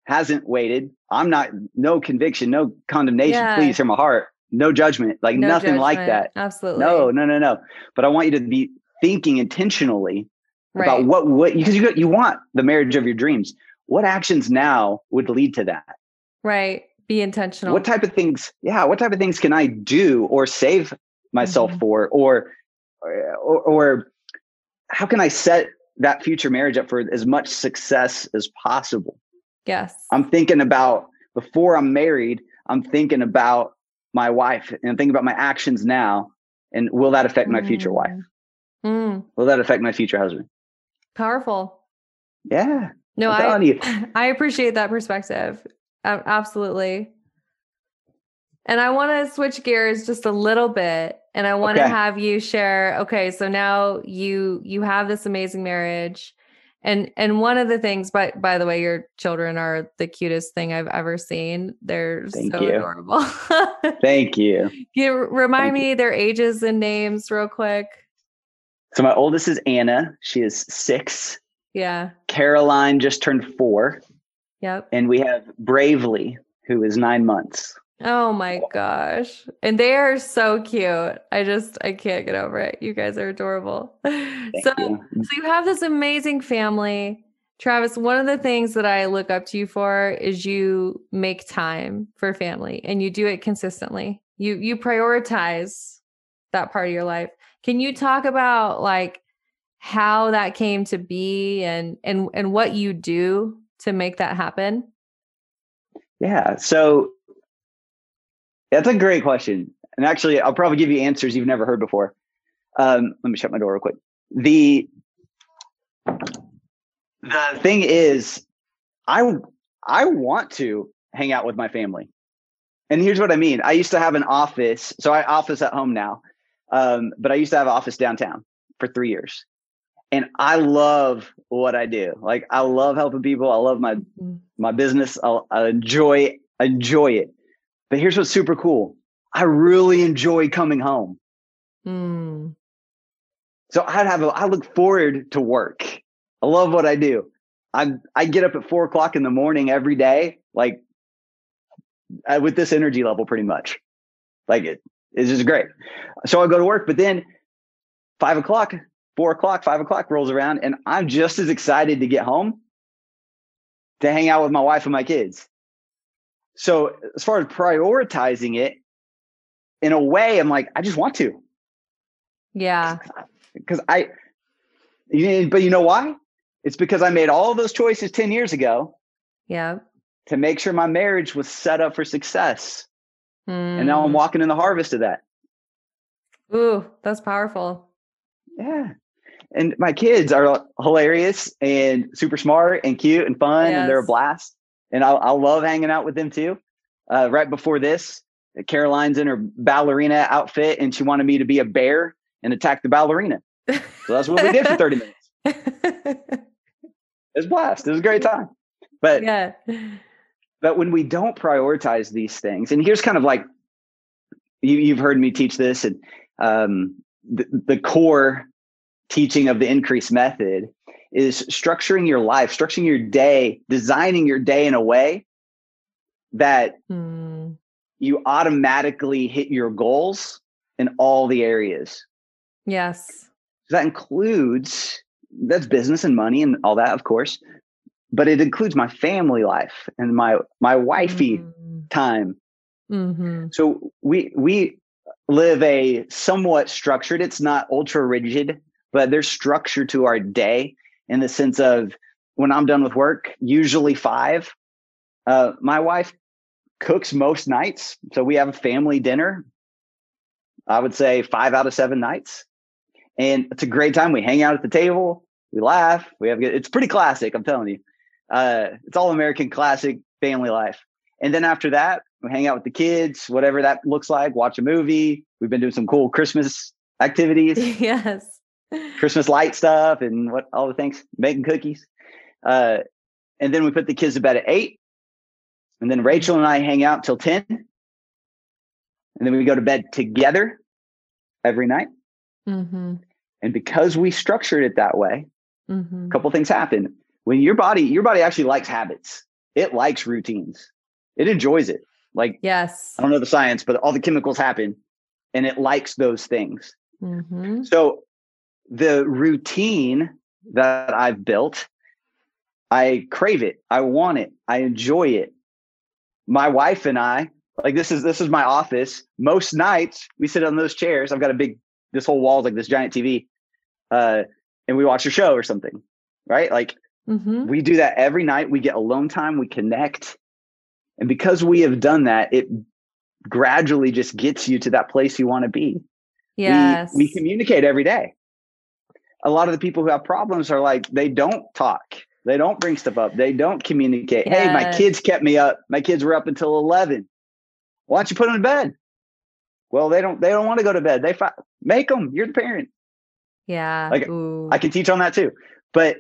hasn't waited. I'm not no conviction, no condemnation. Yeah. Please hear my heart. No judgment. Like no nothing judgment. like that. Absolutely. No, no, no, no. But I want you to be thinking intentionally right. about what what because you you want the marriage of your dreams. What actions now would lead to that? Right. Be intentional. What type of things? Yeah. What type of things can I do or save myself mm-hmm. for, or, or or how can I set that future marriage up for as much success as possible? Yes. I'm thinking about before I'm married, I'm thinking about my wife and I'm thinking about my actions now. And will that affect my future wife? Mm. mm. Will that affect my future husband? Powerful. Yeah. No, I *laughs* I appreciate that perspective. absolutely. And I want to switch gears just a little bit and I want to okay. have you share okay, so now you you have this amazing marriage and and one of the things by by the way your children are the cutest thing I've ever seen. They're Thank so you. adorable. *laughs* Thank you. you remind Thank me you. their ages and names real quick. So my oldest is Anna. She is 6. Yeah. Caroline just turned 4. Yep. And we have Bravely who is 9 months. Oh my gosh. And they are so cute. I just I can't get over it. You guys are adorable. *laughs* Thank so you. so you have this amazing family. Travis, one of the things that I look up to you for is you make time for family and you do it consistently. You you prioritize that part of your life. Can you talk about like how that came to be and and and what you do to make that happen? Yeah. So that's a great question. And actually, I'll probably give you answers you've never heard before. Um, let me shut my door real quick. The the thing is, I I want to hang out with my family. And here's what I mean. I used to have an office. So I office at home now. Um, but I used to have an office downtown for three years. And I love what I do. Like I love helping people. I love my mm-hmm. my business. I'll, I enjoy enjoy it. But here's what's super cool. I really enjoy coming home. Mm. So I have a, I look forward to work. I love what I do. I I get up at four o'clock in the morning every day, like uh, with this energy level, pretty much. Like it is just great. So I go to work, but then five o'clock, four o'clock, five o'clock rolls around, and I'm just as excited to get home to hang out with my wife and my kids. So as far as prioritizing it, in a way, I'm like, I just want to. Yeah. Because I, but you know why? It's because I made all those choices 10 years ago. Yeah. To make sure my marriage was set up for success. Mm. And now I'm hmm. walking in the harvest of that. Ooh, that's powerful. Yeah. And my kids are hilarious and super smart and cute and fun yes. and they're a blast and I, I love hanging out with them too. Uh, right before this, Caroline's in her ballerina outfit, and she wanted me to be a bear and attack the ballerina. So that's what we did for thirty *laughs* minutes. It was blast. It was a great time. But yeah. But when we don't prioritize these things, and here's kind of like you, you've heard me teach this, and um, the, the core teaching of the increase method is structuring your life, structuring your day, designing your day in a way that mm. you automatically hit your goals in all the areas. Yes. That includes that's business and money and all that, of course, but it includes my family life and my my wifey mm. time. Mm-hmm. So we we live a somewhat structured. It's not ultra rigid, but there's structure to our day in the sense of when I'm done with work, usually five. Uh, my wife cooks most nights. So we have a family dinner. I would say five out of seven nights. And it's a great time. We hang out at the table, we laugh, we have it's pretty classic, I'm telling you. Uh, it's all American classic family life. And then after that, we hang out with the kids, whatever that looks like, watch a movie. We've been doing some cool Christmas activities. *laughs* Yes. Christmas light stuff and what all the things, making cookies. Uh, and then we put the kids to bed at eight. And then Rachel and I hang out till 10. And then we go to bed together every night. Mm-hmm. And because we structured it that way, mm-hmm. a couple things happen. When your body, your body actually likes habits, it likes routines, it enjoys it. Like, yes, I don't know the science, but all the chemicals happen and it likes those things. Mm-hmm. So the routine that I've built, I crave it. I want it. I enjoy it. My wife and I, like this is this is my office. Most nights we sit on those chairs. I've got a big this whole wall is like this giant TV. Uh, and we watch a show or something. Right? Like mm-hmm. we do that every night. We get alone time, we connect. And because we have done that, it gradually just gets you to that place you want to be. Yes. We, we communicate every day a lot of the people who have problems are like they don't talk They don't bring stuff up. They don't communicate. Yes. Hey, my kids kept me up. My kids were up until 11. Why don't you put them to bed? Well, they don't. They don't want to go to bed. They fi- make them. You're the parent. Yeah. Like Ooh. I can teach on that too. But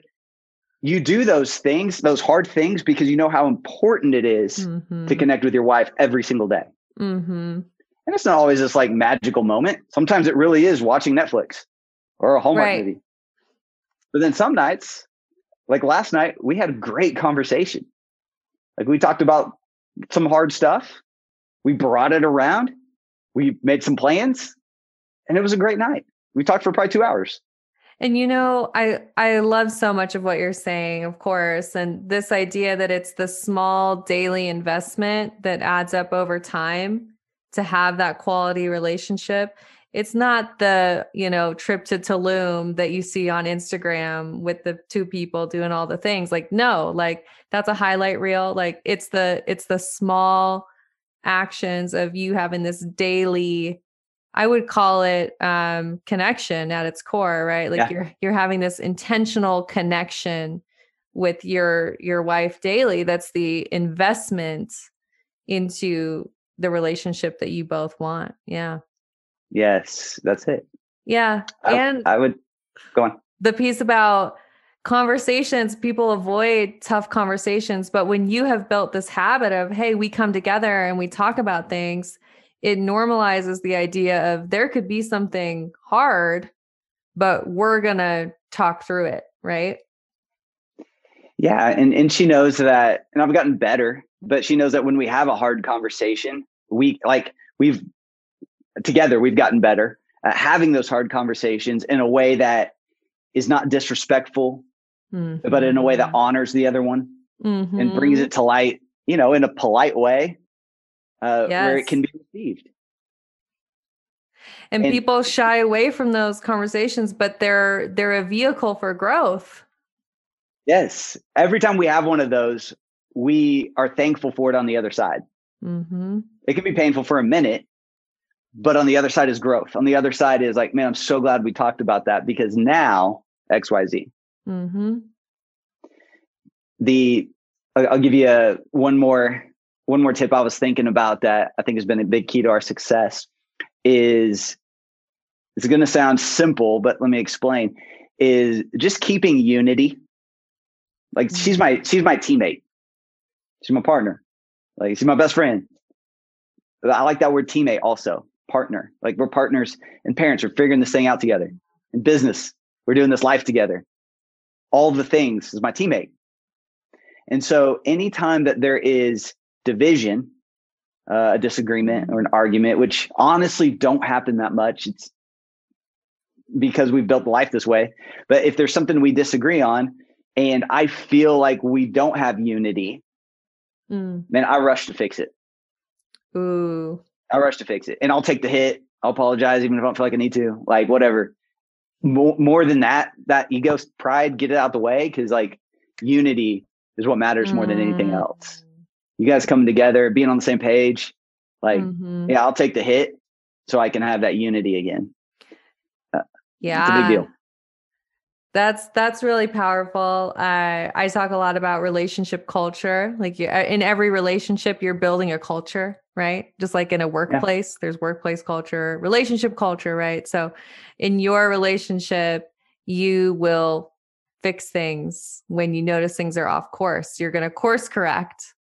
you do those things, those hard things, because you know how important it is mm-hmm. to connect with your wife every single day. Mm-hmm. And it's not always this like magical moment. Sometimes it really is watching Netflix or a Hallmark right. movie. But then some nights, like last night, we had a great conversation. Like we talked about some hard stuff. We brought it around. We made some plans, and it was a great night. We talked for probably two hours. And you know, I I love so much of what you're saying, of course, and this idea that it's the small daily investment that adds up over time to have that quality relationship. It's not the, you know, trip to Tulum that you see on Instagram with the two people doing all the things. Like no, like that's a highlight reel. Like it's the it's the small actions of you having this daily I would call it um, connection at its core, right? Like yeah. you're you're having this intentional connection with your your wife daily. That's the investment into the relationship that you both want. Yeah. Yes, that's it. Yeah, I, and I would go on the piece about conversations people avoid tough conversations but when you have built this habit of hey we come together and we talk about things it normalizes the idea of there could be something hard, but we're going to talk through it, right? Yeah, and and she knows that and I've gotten better, but she knows that when we have a hard conversation, we like we've together we've gotten better at having those hard conversations in a way that is not disrespectful, mm-hmm. but in a way that mm-hmm. honors the other one mm-hmm. and brings it to light, you know, in a polite way uh, yes. where it can be received. And, and people shy away from those conversations, but they're they're a vehicle for growth. Yes, every time we have one of those, we are thankful for it on the other side. Mm-hmm. It can be painful for a minute, but on the other side is growth. On the other side is like, man, I'm so glad we talked about that because now X, Y, Z. Mm-hmm. The I'll give you a one more one more tip I was thinking about that I think has been a big key to our success is it's going to sound simple, but let me explain is just keeping unity. Like mm-hmm. she's my, she's my teammate. She's my partner. Like she's my best friend. I like that word teammate also partner. Like we're partners and parents we're figuring this thing out together in business. We're doing this life together. All the things is my teammate. And so anytime that there is division, uh, a disagreement or an argument, which honestly don't happen that much. It's because we've built life this way. But if there's something we disagree on and I feel like we don't have unity, mm. man, I rush to fix it. Ooh. I rush to fix it. And I'll take the hit. I'll apologize even if I don't feel like I need to. Like whatever. More, more than that, that ego pride, get it out the way because like unity is what matters more than anything mm. else you guys coming together, being on the same page. Like, mm-hmm. yeah, I'll take the hit so I can have that unity again. Uh, yeah. It's a big deal. That's that's really powerful. I I talk a lot about relationship culture. Like you, uh, in every relationship, you're building a culture, right? Just like in a workplace, yeah. there's workplace culture, relationship culture, right? So, in your relationship, you will fix things when you notice things are off course. You're going to course correct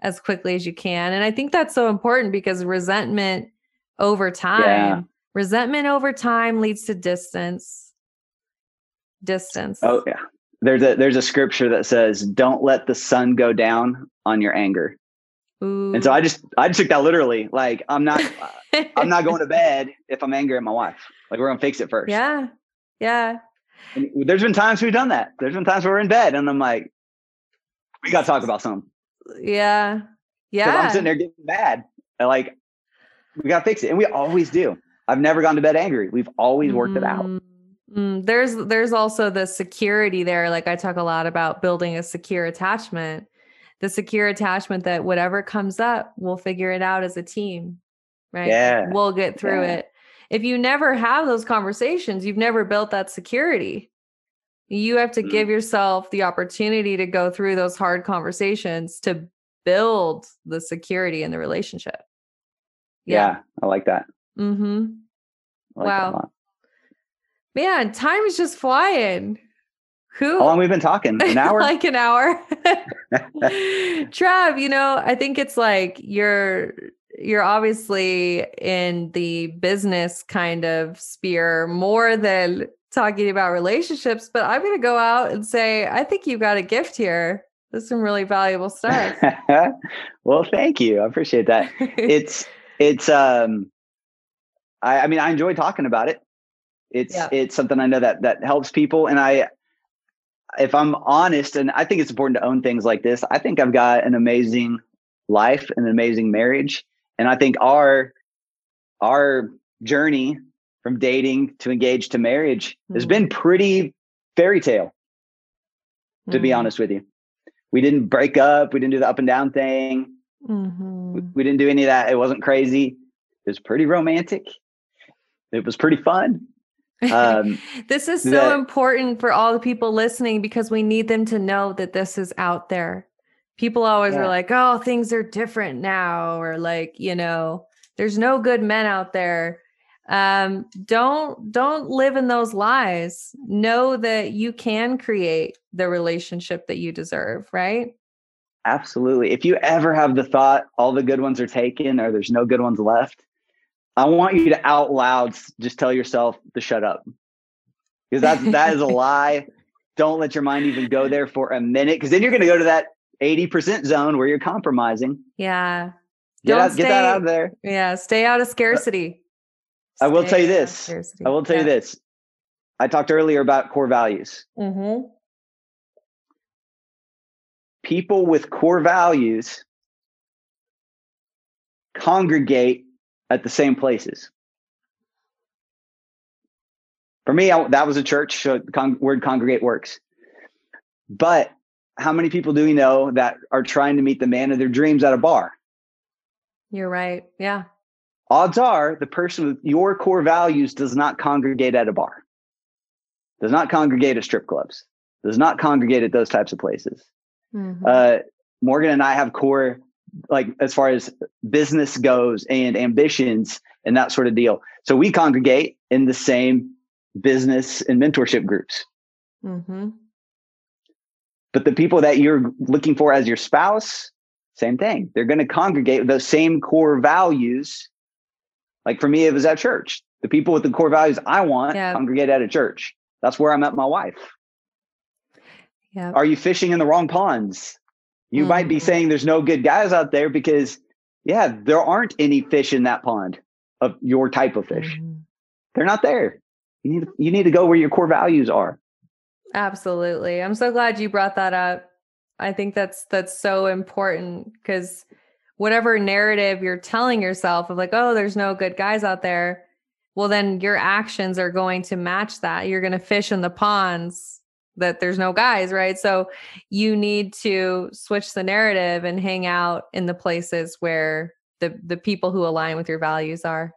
as quickly as you can. And I think that's so important because resentment over time, yeah. resentment over time leads to distance. Distance. Oh yeah. There's a there's a scripture that says, "Don't let the sun go down on your anger." Ooh. And so I just I just took that literally. Like I'm not *laughs* I'm not going to bed if I'm angry at my wife. Like we're gonna fix it first. Yeah. Yeah. And there's been times we've done that. There's been times where we're in bed and I'm like, we gotta talk about something. Yeah. Yeah. I'm sitting there getting mad. And like, we got to fix it. And we always do. I've never gone to bed angry. We've always worked mm-hmm. it out. Mm-hmm. There's there's also the security there. Like I talk a lot about building a secure attachment. The secure attachment that whatever comes up, we'll figure it out as a team. Right. Yeah. We'll get through yeah. it. If you never have those conversations, you've never built that security. You have to mm-hmm. give yourself the opportunity to go through those hard conversations to build the security in the relationship. Yeah, yeah I like that. Mm-hmm. Like wow. Man, time is just flying. Who? How long we've been talking? An *laughs* hour? like an hour. *laughs* Trav, you know, I think it's like you're you're obviously in the business kind of sphere more than talking about relationships, but I'm going to go out and say I think you've got a gift here. There's some really valuable *laughs* stuff. well, thank you. I appreciate that. it's it's um I I mean I enjoy talking about it. It's yeah. it's something I know that that helps people and I if I'm honest, and I think it's important to own things like this, I think I've got an amazing life and an amazing marriage. And I think our our journey from dating to engaged to marriage mm-hmm. has been pretty fairy tale, to mm-hmm. be honest with you. We didn't break up, we didn't do the up and down thing. Mm-hmm. We, we didn't do any of that. It wasn't crazy. It was pretty romantic. It was pretty fun. Um, *laughs* this is so that, important for all the people listening because we need them to know that this is out there. People always yeah. are like, oh, things are different now, or like, you know, there's no good men out there. Um, don't don't live in those lies. Know that you can create the relationship that you deserve, right? Absolutely. If you ever have the thought all the good ones are taken or there's no good ones left, I want you to out loud just tell yourself to shut up. Because that's that is a *laughs* lie. Don't let your mind even go there for a minute because then you're going to go to that 80% zone where you're compromising. Yeah. Get, Don't out, stay, get that out of there. Yeah. Stay out of scarcity. I will tell you this. I will tell yeah. you this. I talked earlier about core values. Mm-hmm. People with core values congregate at the same places. For me, I, that was a church. So con- word congregate works. But how many people do we know that are trying to meet the man of their dreams at a bar? You're right. Yeah. Odds are the person with your core values does not congregate at a bar, does not congregate at strip clubs, does not congregate at those types of places. Mm-hmm. Uh, Morgan and I have core like as far as business goes and ambitions and that sort of deal. So we congregate in the same business and mentorship groups. Mm-hmm. But the people that you're looking for as your spouse, same thing. They're going to congregate with those same core values. Like for me, it was at church. The people with the core values I want yeah. congregate at a church. That's where I met my wife. Yeah. Are you fishing in the wrong ponds? You mm-hmm. might be saying there's no good guys out there because, yeah, there aren't any fish in that pond of your type of fish. Mm-hmm. They're not there. You need to, you need to go where your core values are. Absolutely. I'm so glad you brought that up. I think that's that's so important because whatever narrative you're telling yourself of like, oh, there's no good guys out there, well, then your actions are going to match that. You're going to fish in the ponds that there's no guys, right? So you need to switch the narrative and hang out in the places where the the people who align with your values are.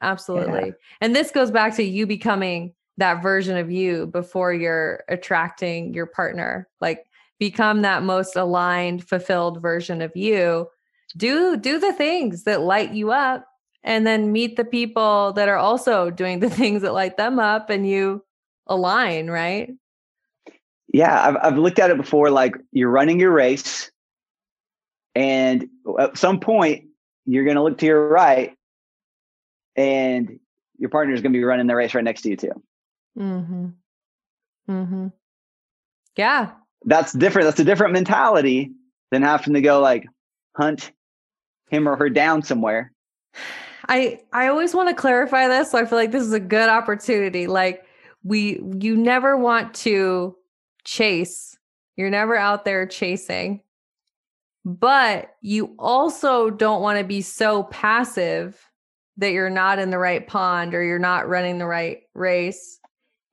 Absolutely. Yeah. And this goes back to you becoming that version of you before you're attracting your partner. Like become that most aligned, fulfilled version of you. Do do the things that light you up and then meet the people that are also doing the *laughs* things that light them up and you align, right? Yeah, I've, I've looked at it before. Like you're running your race, and at some point you're going to look to your right, and your partner is going to be running the race right next to you too. Hmm. Hmm. Yeah. That's different. That's a different mentality than having to go like hunt him or her down somewhere. I I always want to clarify this. So I feel like this is a good opportunity. Like we you never want to chase. You're never out there chasing. But you also don't want to be so passive that you're not in the right pond or you're not running the right race.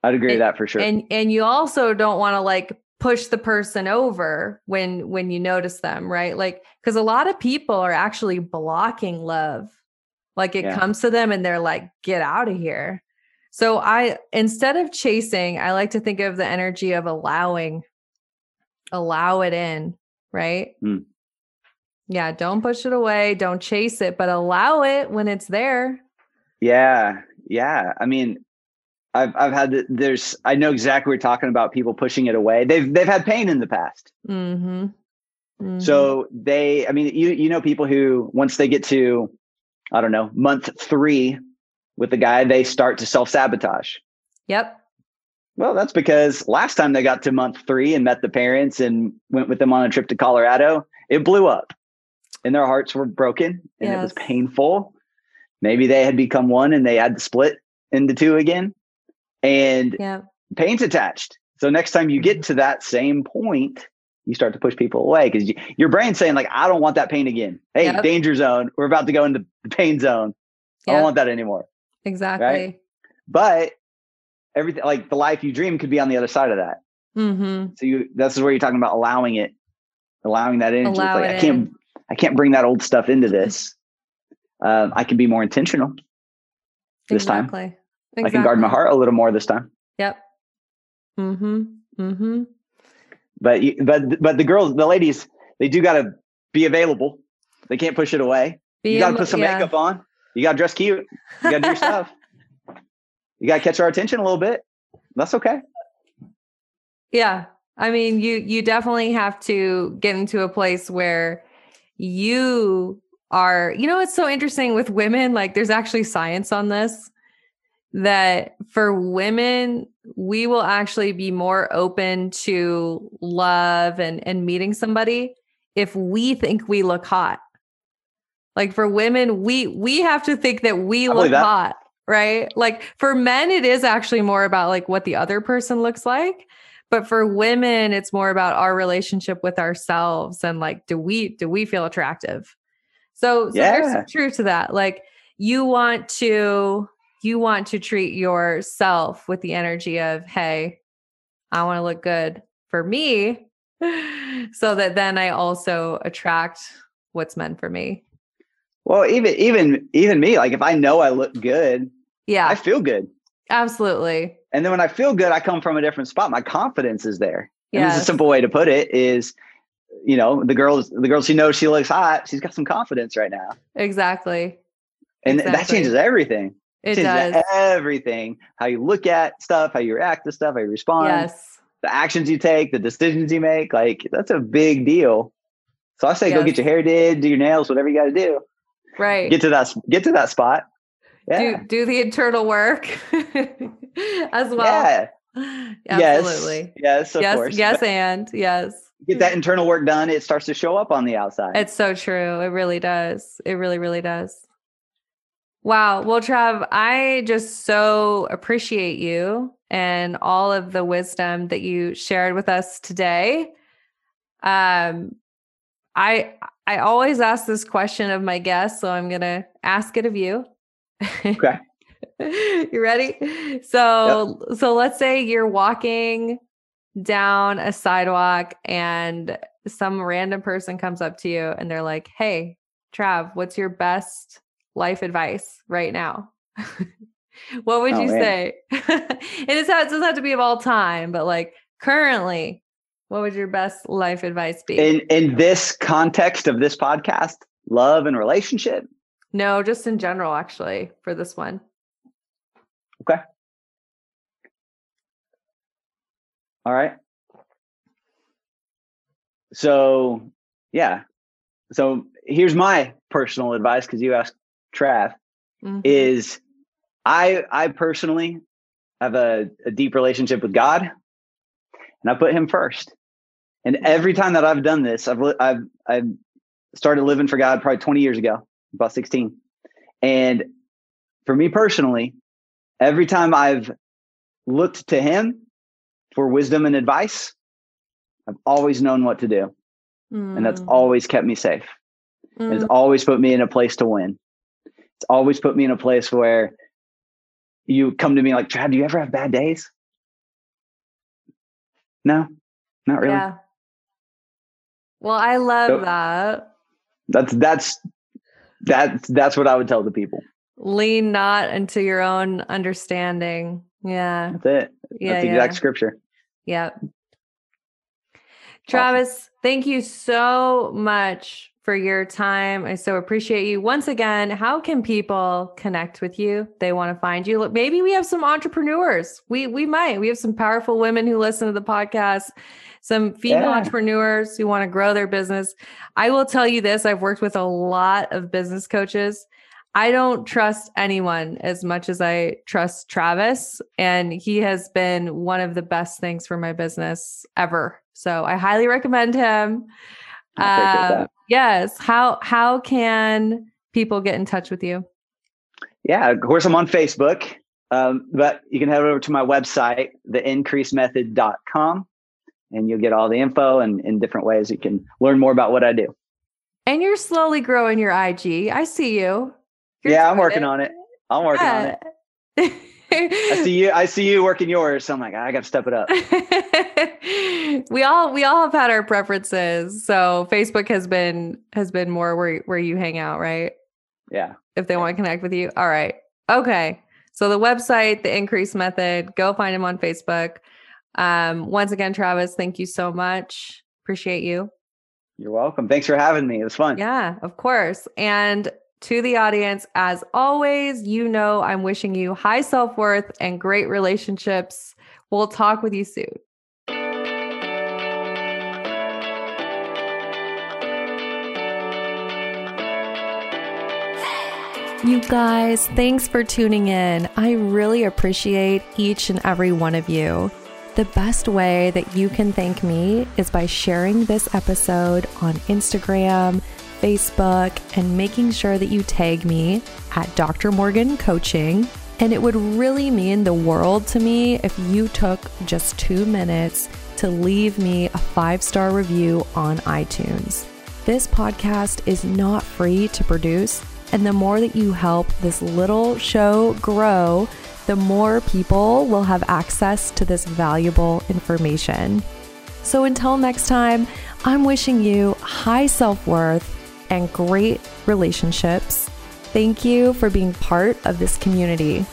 I'd agree and, with that for sure. And and you also don't want to like push the person over when when you notice them, right? Like cuz a lot of people are actually blocking love. Like it yeah. comes to them and they're like get out of here. So I instead of chasing, I like to think of the energy of allowing. Allow it in, right? Mm. Yeah, don't push it away, don't chase it, but allow it when it's there. Yeah. Yeah. I mean, I've I've had the, there's I know exactly what you're talking about people pushing it away. They've they've had pain in the past. Mm-hmm. Mm-hmm. So they I mean you you know people who once they get to I don't know, month 3 with the guy they start to self-sabotage. Yep. Well, that's because last time they got to month 3 and met the parents and went with them on a trip to Colorado, it blew up. And their hearts were broken and yes. it was painful. Maybe they had become one and they had to split into two again and yeah. pain's attached. So next time you get mm-hmm. to that same point, you start to push people away because you, your brain's saying like, I don't want that pain again. Hey, yep. danger zone. We're about to go into the pain zone. Yep. I don't want that anymore. Exactly. Right? But everything like the life you dream could be on the other side of that. Mm-hmm. So you, this is where you're talking about allowing it, allowing that energy. Allow like, I can't, in. I can't bring that old stuff into this. Um, I can be more intentional this exactly. time. Exactly. I can guard my heart a little more this time. Yep. Mm-hmm. Mm-hmm. But but but the girls, the ladies, they do got to be available. They can't push it away. Be you got to put some yeah. makeup on. You got to dress cute. You got to do your *laughs* stuff. You got to catch our attention a little bit. That's okay. Yeah. I mean, you you definitely have to get into a place where you are, you know, it's so interesting with women, like there's actually science on this that for women, we will actually be more open to love and, and meeting somebody if we think we look hot. Like for women, we we have to think that we I look hot, right? Like for men, it is actually more about like what the other person looks like. But for women, it's more about our relationship with ourselves and like, do we do we feel attractive? So, so yeah. there's some truth to that. Like you want to you want to treat yourself with the energy of, hey, I want to look good for me *laughs* so that then I also attract what's meant for me. Well, even even even me, like if I know I look good, yeah, I feel good. Absolutely. And then when I feel good, I come from a different spot. My confidence is there. Yeah. A simple way to put it is, you know, the girls, the girls she knows she looks hot, she's got some confidence right now. Exactly. And exactly. that changes everything. It does everything. How you look at stuff, how you react to stuff, how you respond. Yes. The actions you take, the decisions you make, like that's a big deal. So I say yes. go get your hair did, do your nails, whatever you got to do. Right. Get to that get to that spot. Yeah. Do do the internal work *laughs* as well. Yeah. Absolutely. Yes. Yes. Of yes. Course. Yes. But and yes. Get that internal work done. It starts to show up on the outside. It's so true. It really does. It really, really does. Wow. Well, Trav, I just so appreciate you and all of the wisdom that you shared with us today. Um, I I always ask this question of my guests, so I'm gonna ask it of you. Okay. *laughs* you ready? So yep. so let's say you're walking down a sidewalk and some random person comes up to you and they're like, "Hey, Trav, what's your best life advice right now? *laughs* what would oh, you man. say? it doesn't have to be of all time, but like currently, what would your best life advice be? In in this context of this podcast, love and relationship? No, just in general, actually, for this one. Okay. All right. So, yeah. So here's my personal advice because you asked Trav, mm-hmm. is I I personally have a, a deep relationship with God, and I put Him first. And every time that I've done this, I've I've I've started living for God probably 20 years ago, about 16. And for me personally, every time I've looked to Him for wisdom and advice, I've always known what to do. Mm. And that's mm. always kept me safe. Mm. It's always put me in a place to win it's always put me in a place where you come to me like, Chad, do you ever have bad days? No, not really. Yeah. Well, I love so that. That's that's that's that's what I would tell the people. Lean not into your own understanding. Yeah. That's it. Yeah, That's the yeah. exact scripture. Yep. Travis, awesome. thank you so much for your time. I so appreciate you. Once again, how can people connect with you? They want to find you. Maybe we have some entrepreneurs. We we might. We have some powerful women who listen to the podcast, some female yeah. entrepreneurs who want to grow their business. I will tell you this, I've worked with a lot of business coaches. I don't trust anyone as much as I trust Travis, and he has been one of the best things for my business ever. So I highly recommend him. Uh, yes. How how can people get in touch with you? Yeah, of course I'm on Facebook. Um, but you can head over to my website, theincreasemethod.com, and you'll get all the info and in different ways you can learn more about what I do. And you're slowly growing your IG. I see you. You're yeah, I'm working it. on it. I'm working yeah. on it. *laughs* I see you. I see you working yours. So I'm like, I got to step it up. *laughs* we all we all have had our preferences. So Facebook has been has been more where where you hang out, right? Yeah. If they want to connect with you, all right. Okay. So the website, the increase method, go find him on Facebook. Um, once again, Travis, thank you so much. Appreciate you. You're welcome. Thanks for having me. It was fun. Yeah, of course. And to the audience, as always, you know I'm wishing you high self worth and great relationships. We'll talk with you soon. You guys, thanks for tuning in. I really appreciate each and every one of you. The best way that you can thank me is by sharing this episode on Instagram Facebook, and making sure that you tag me at Dr. Morgan Coaching. And it would really mean the world to me if you took just two minutes to leave me a five star review on iTunes. This podcast is not free to produce, and the more that you help this little show grow, the more people will have access to this valuable information. So until next time, I'm wishing you high self worth and great relationships. Thank you for being part of this community.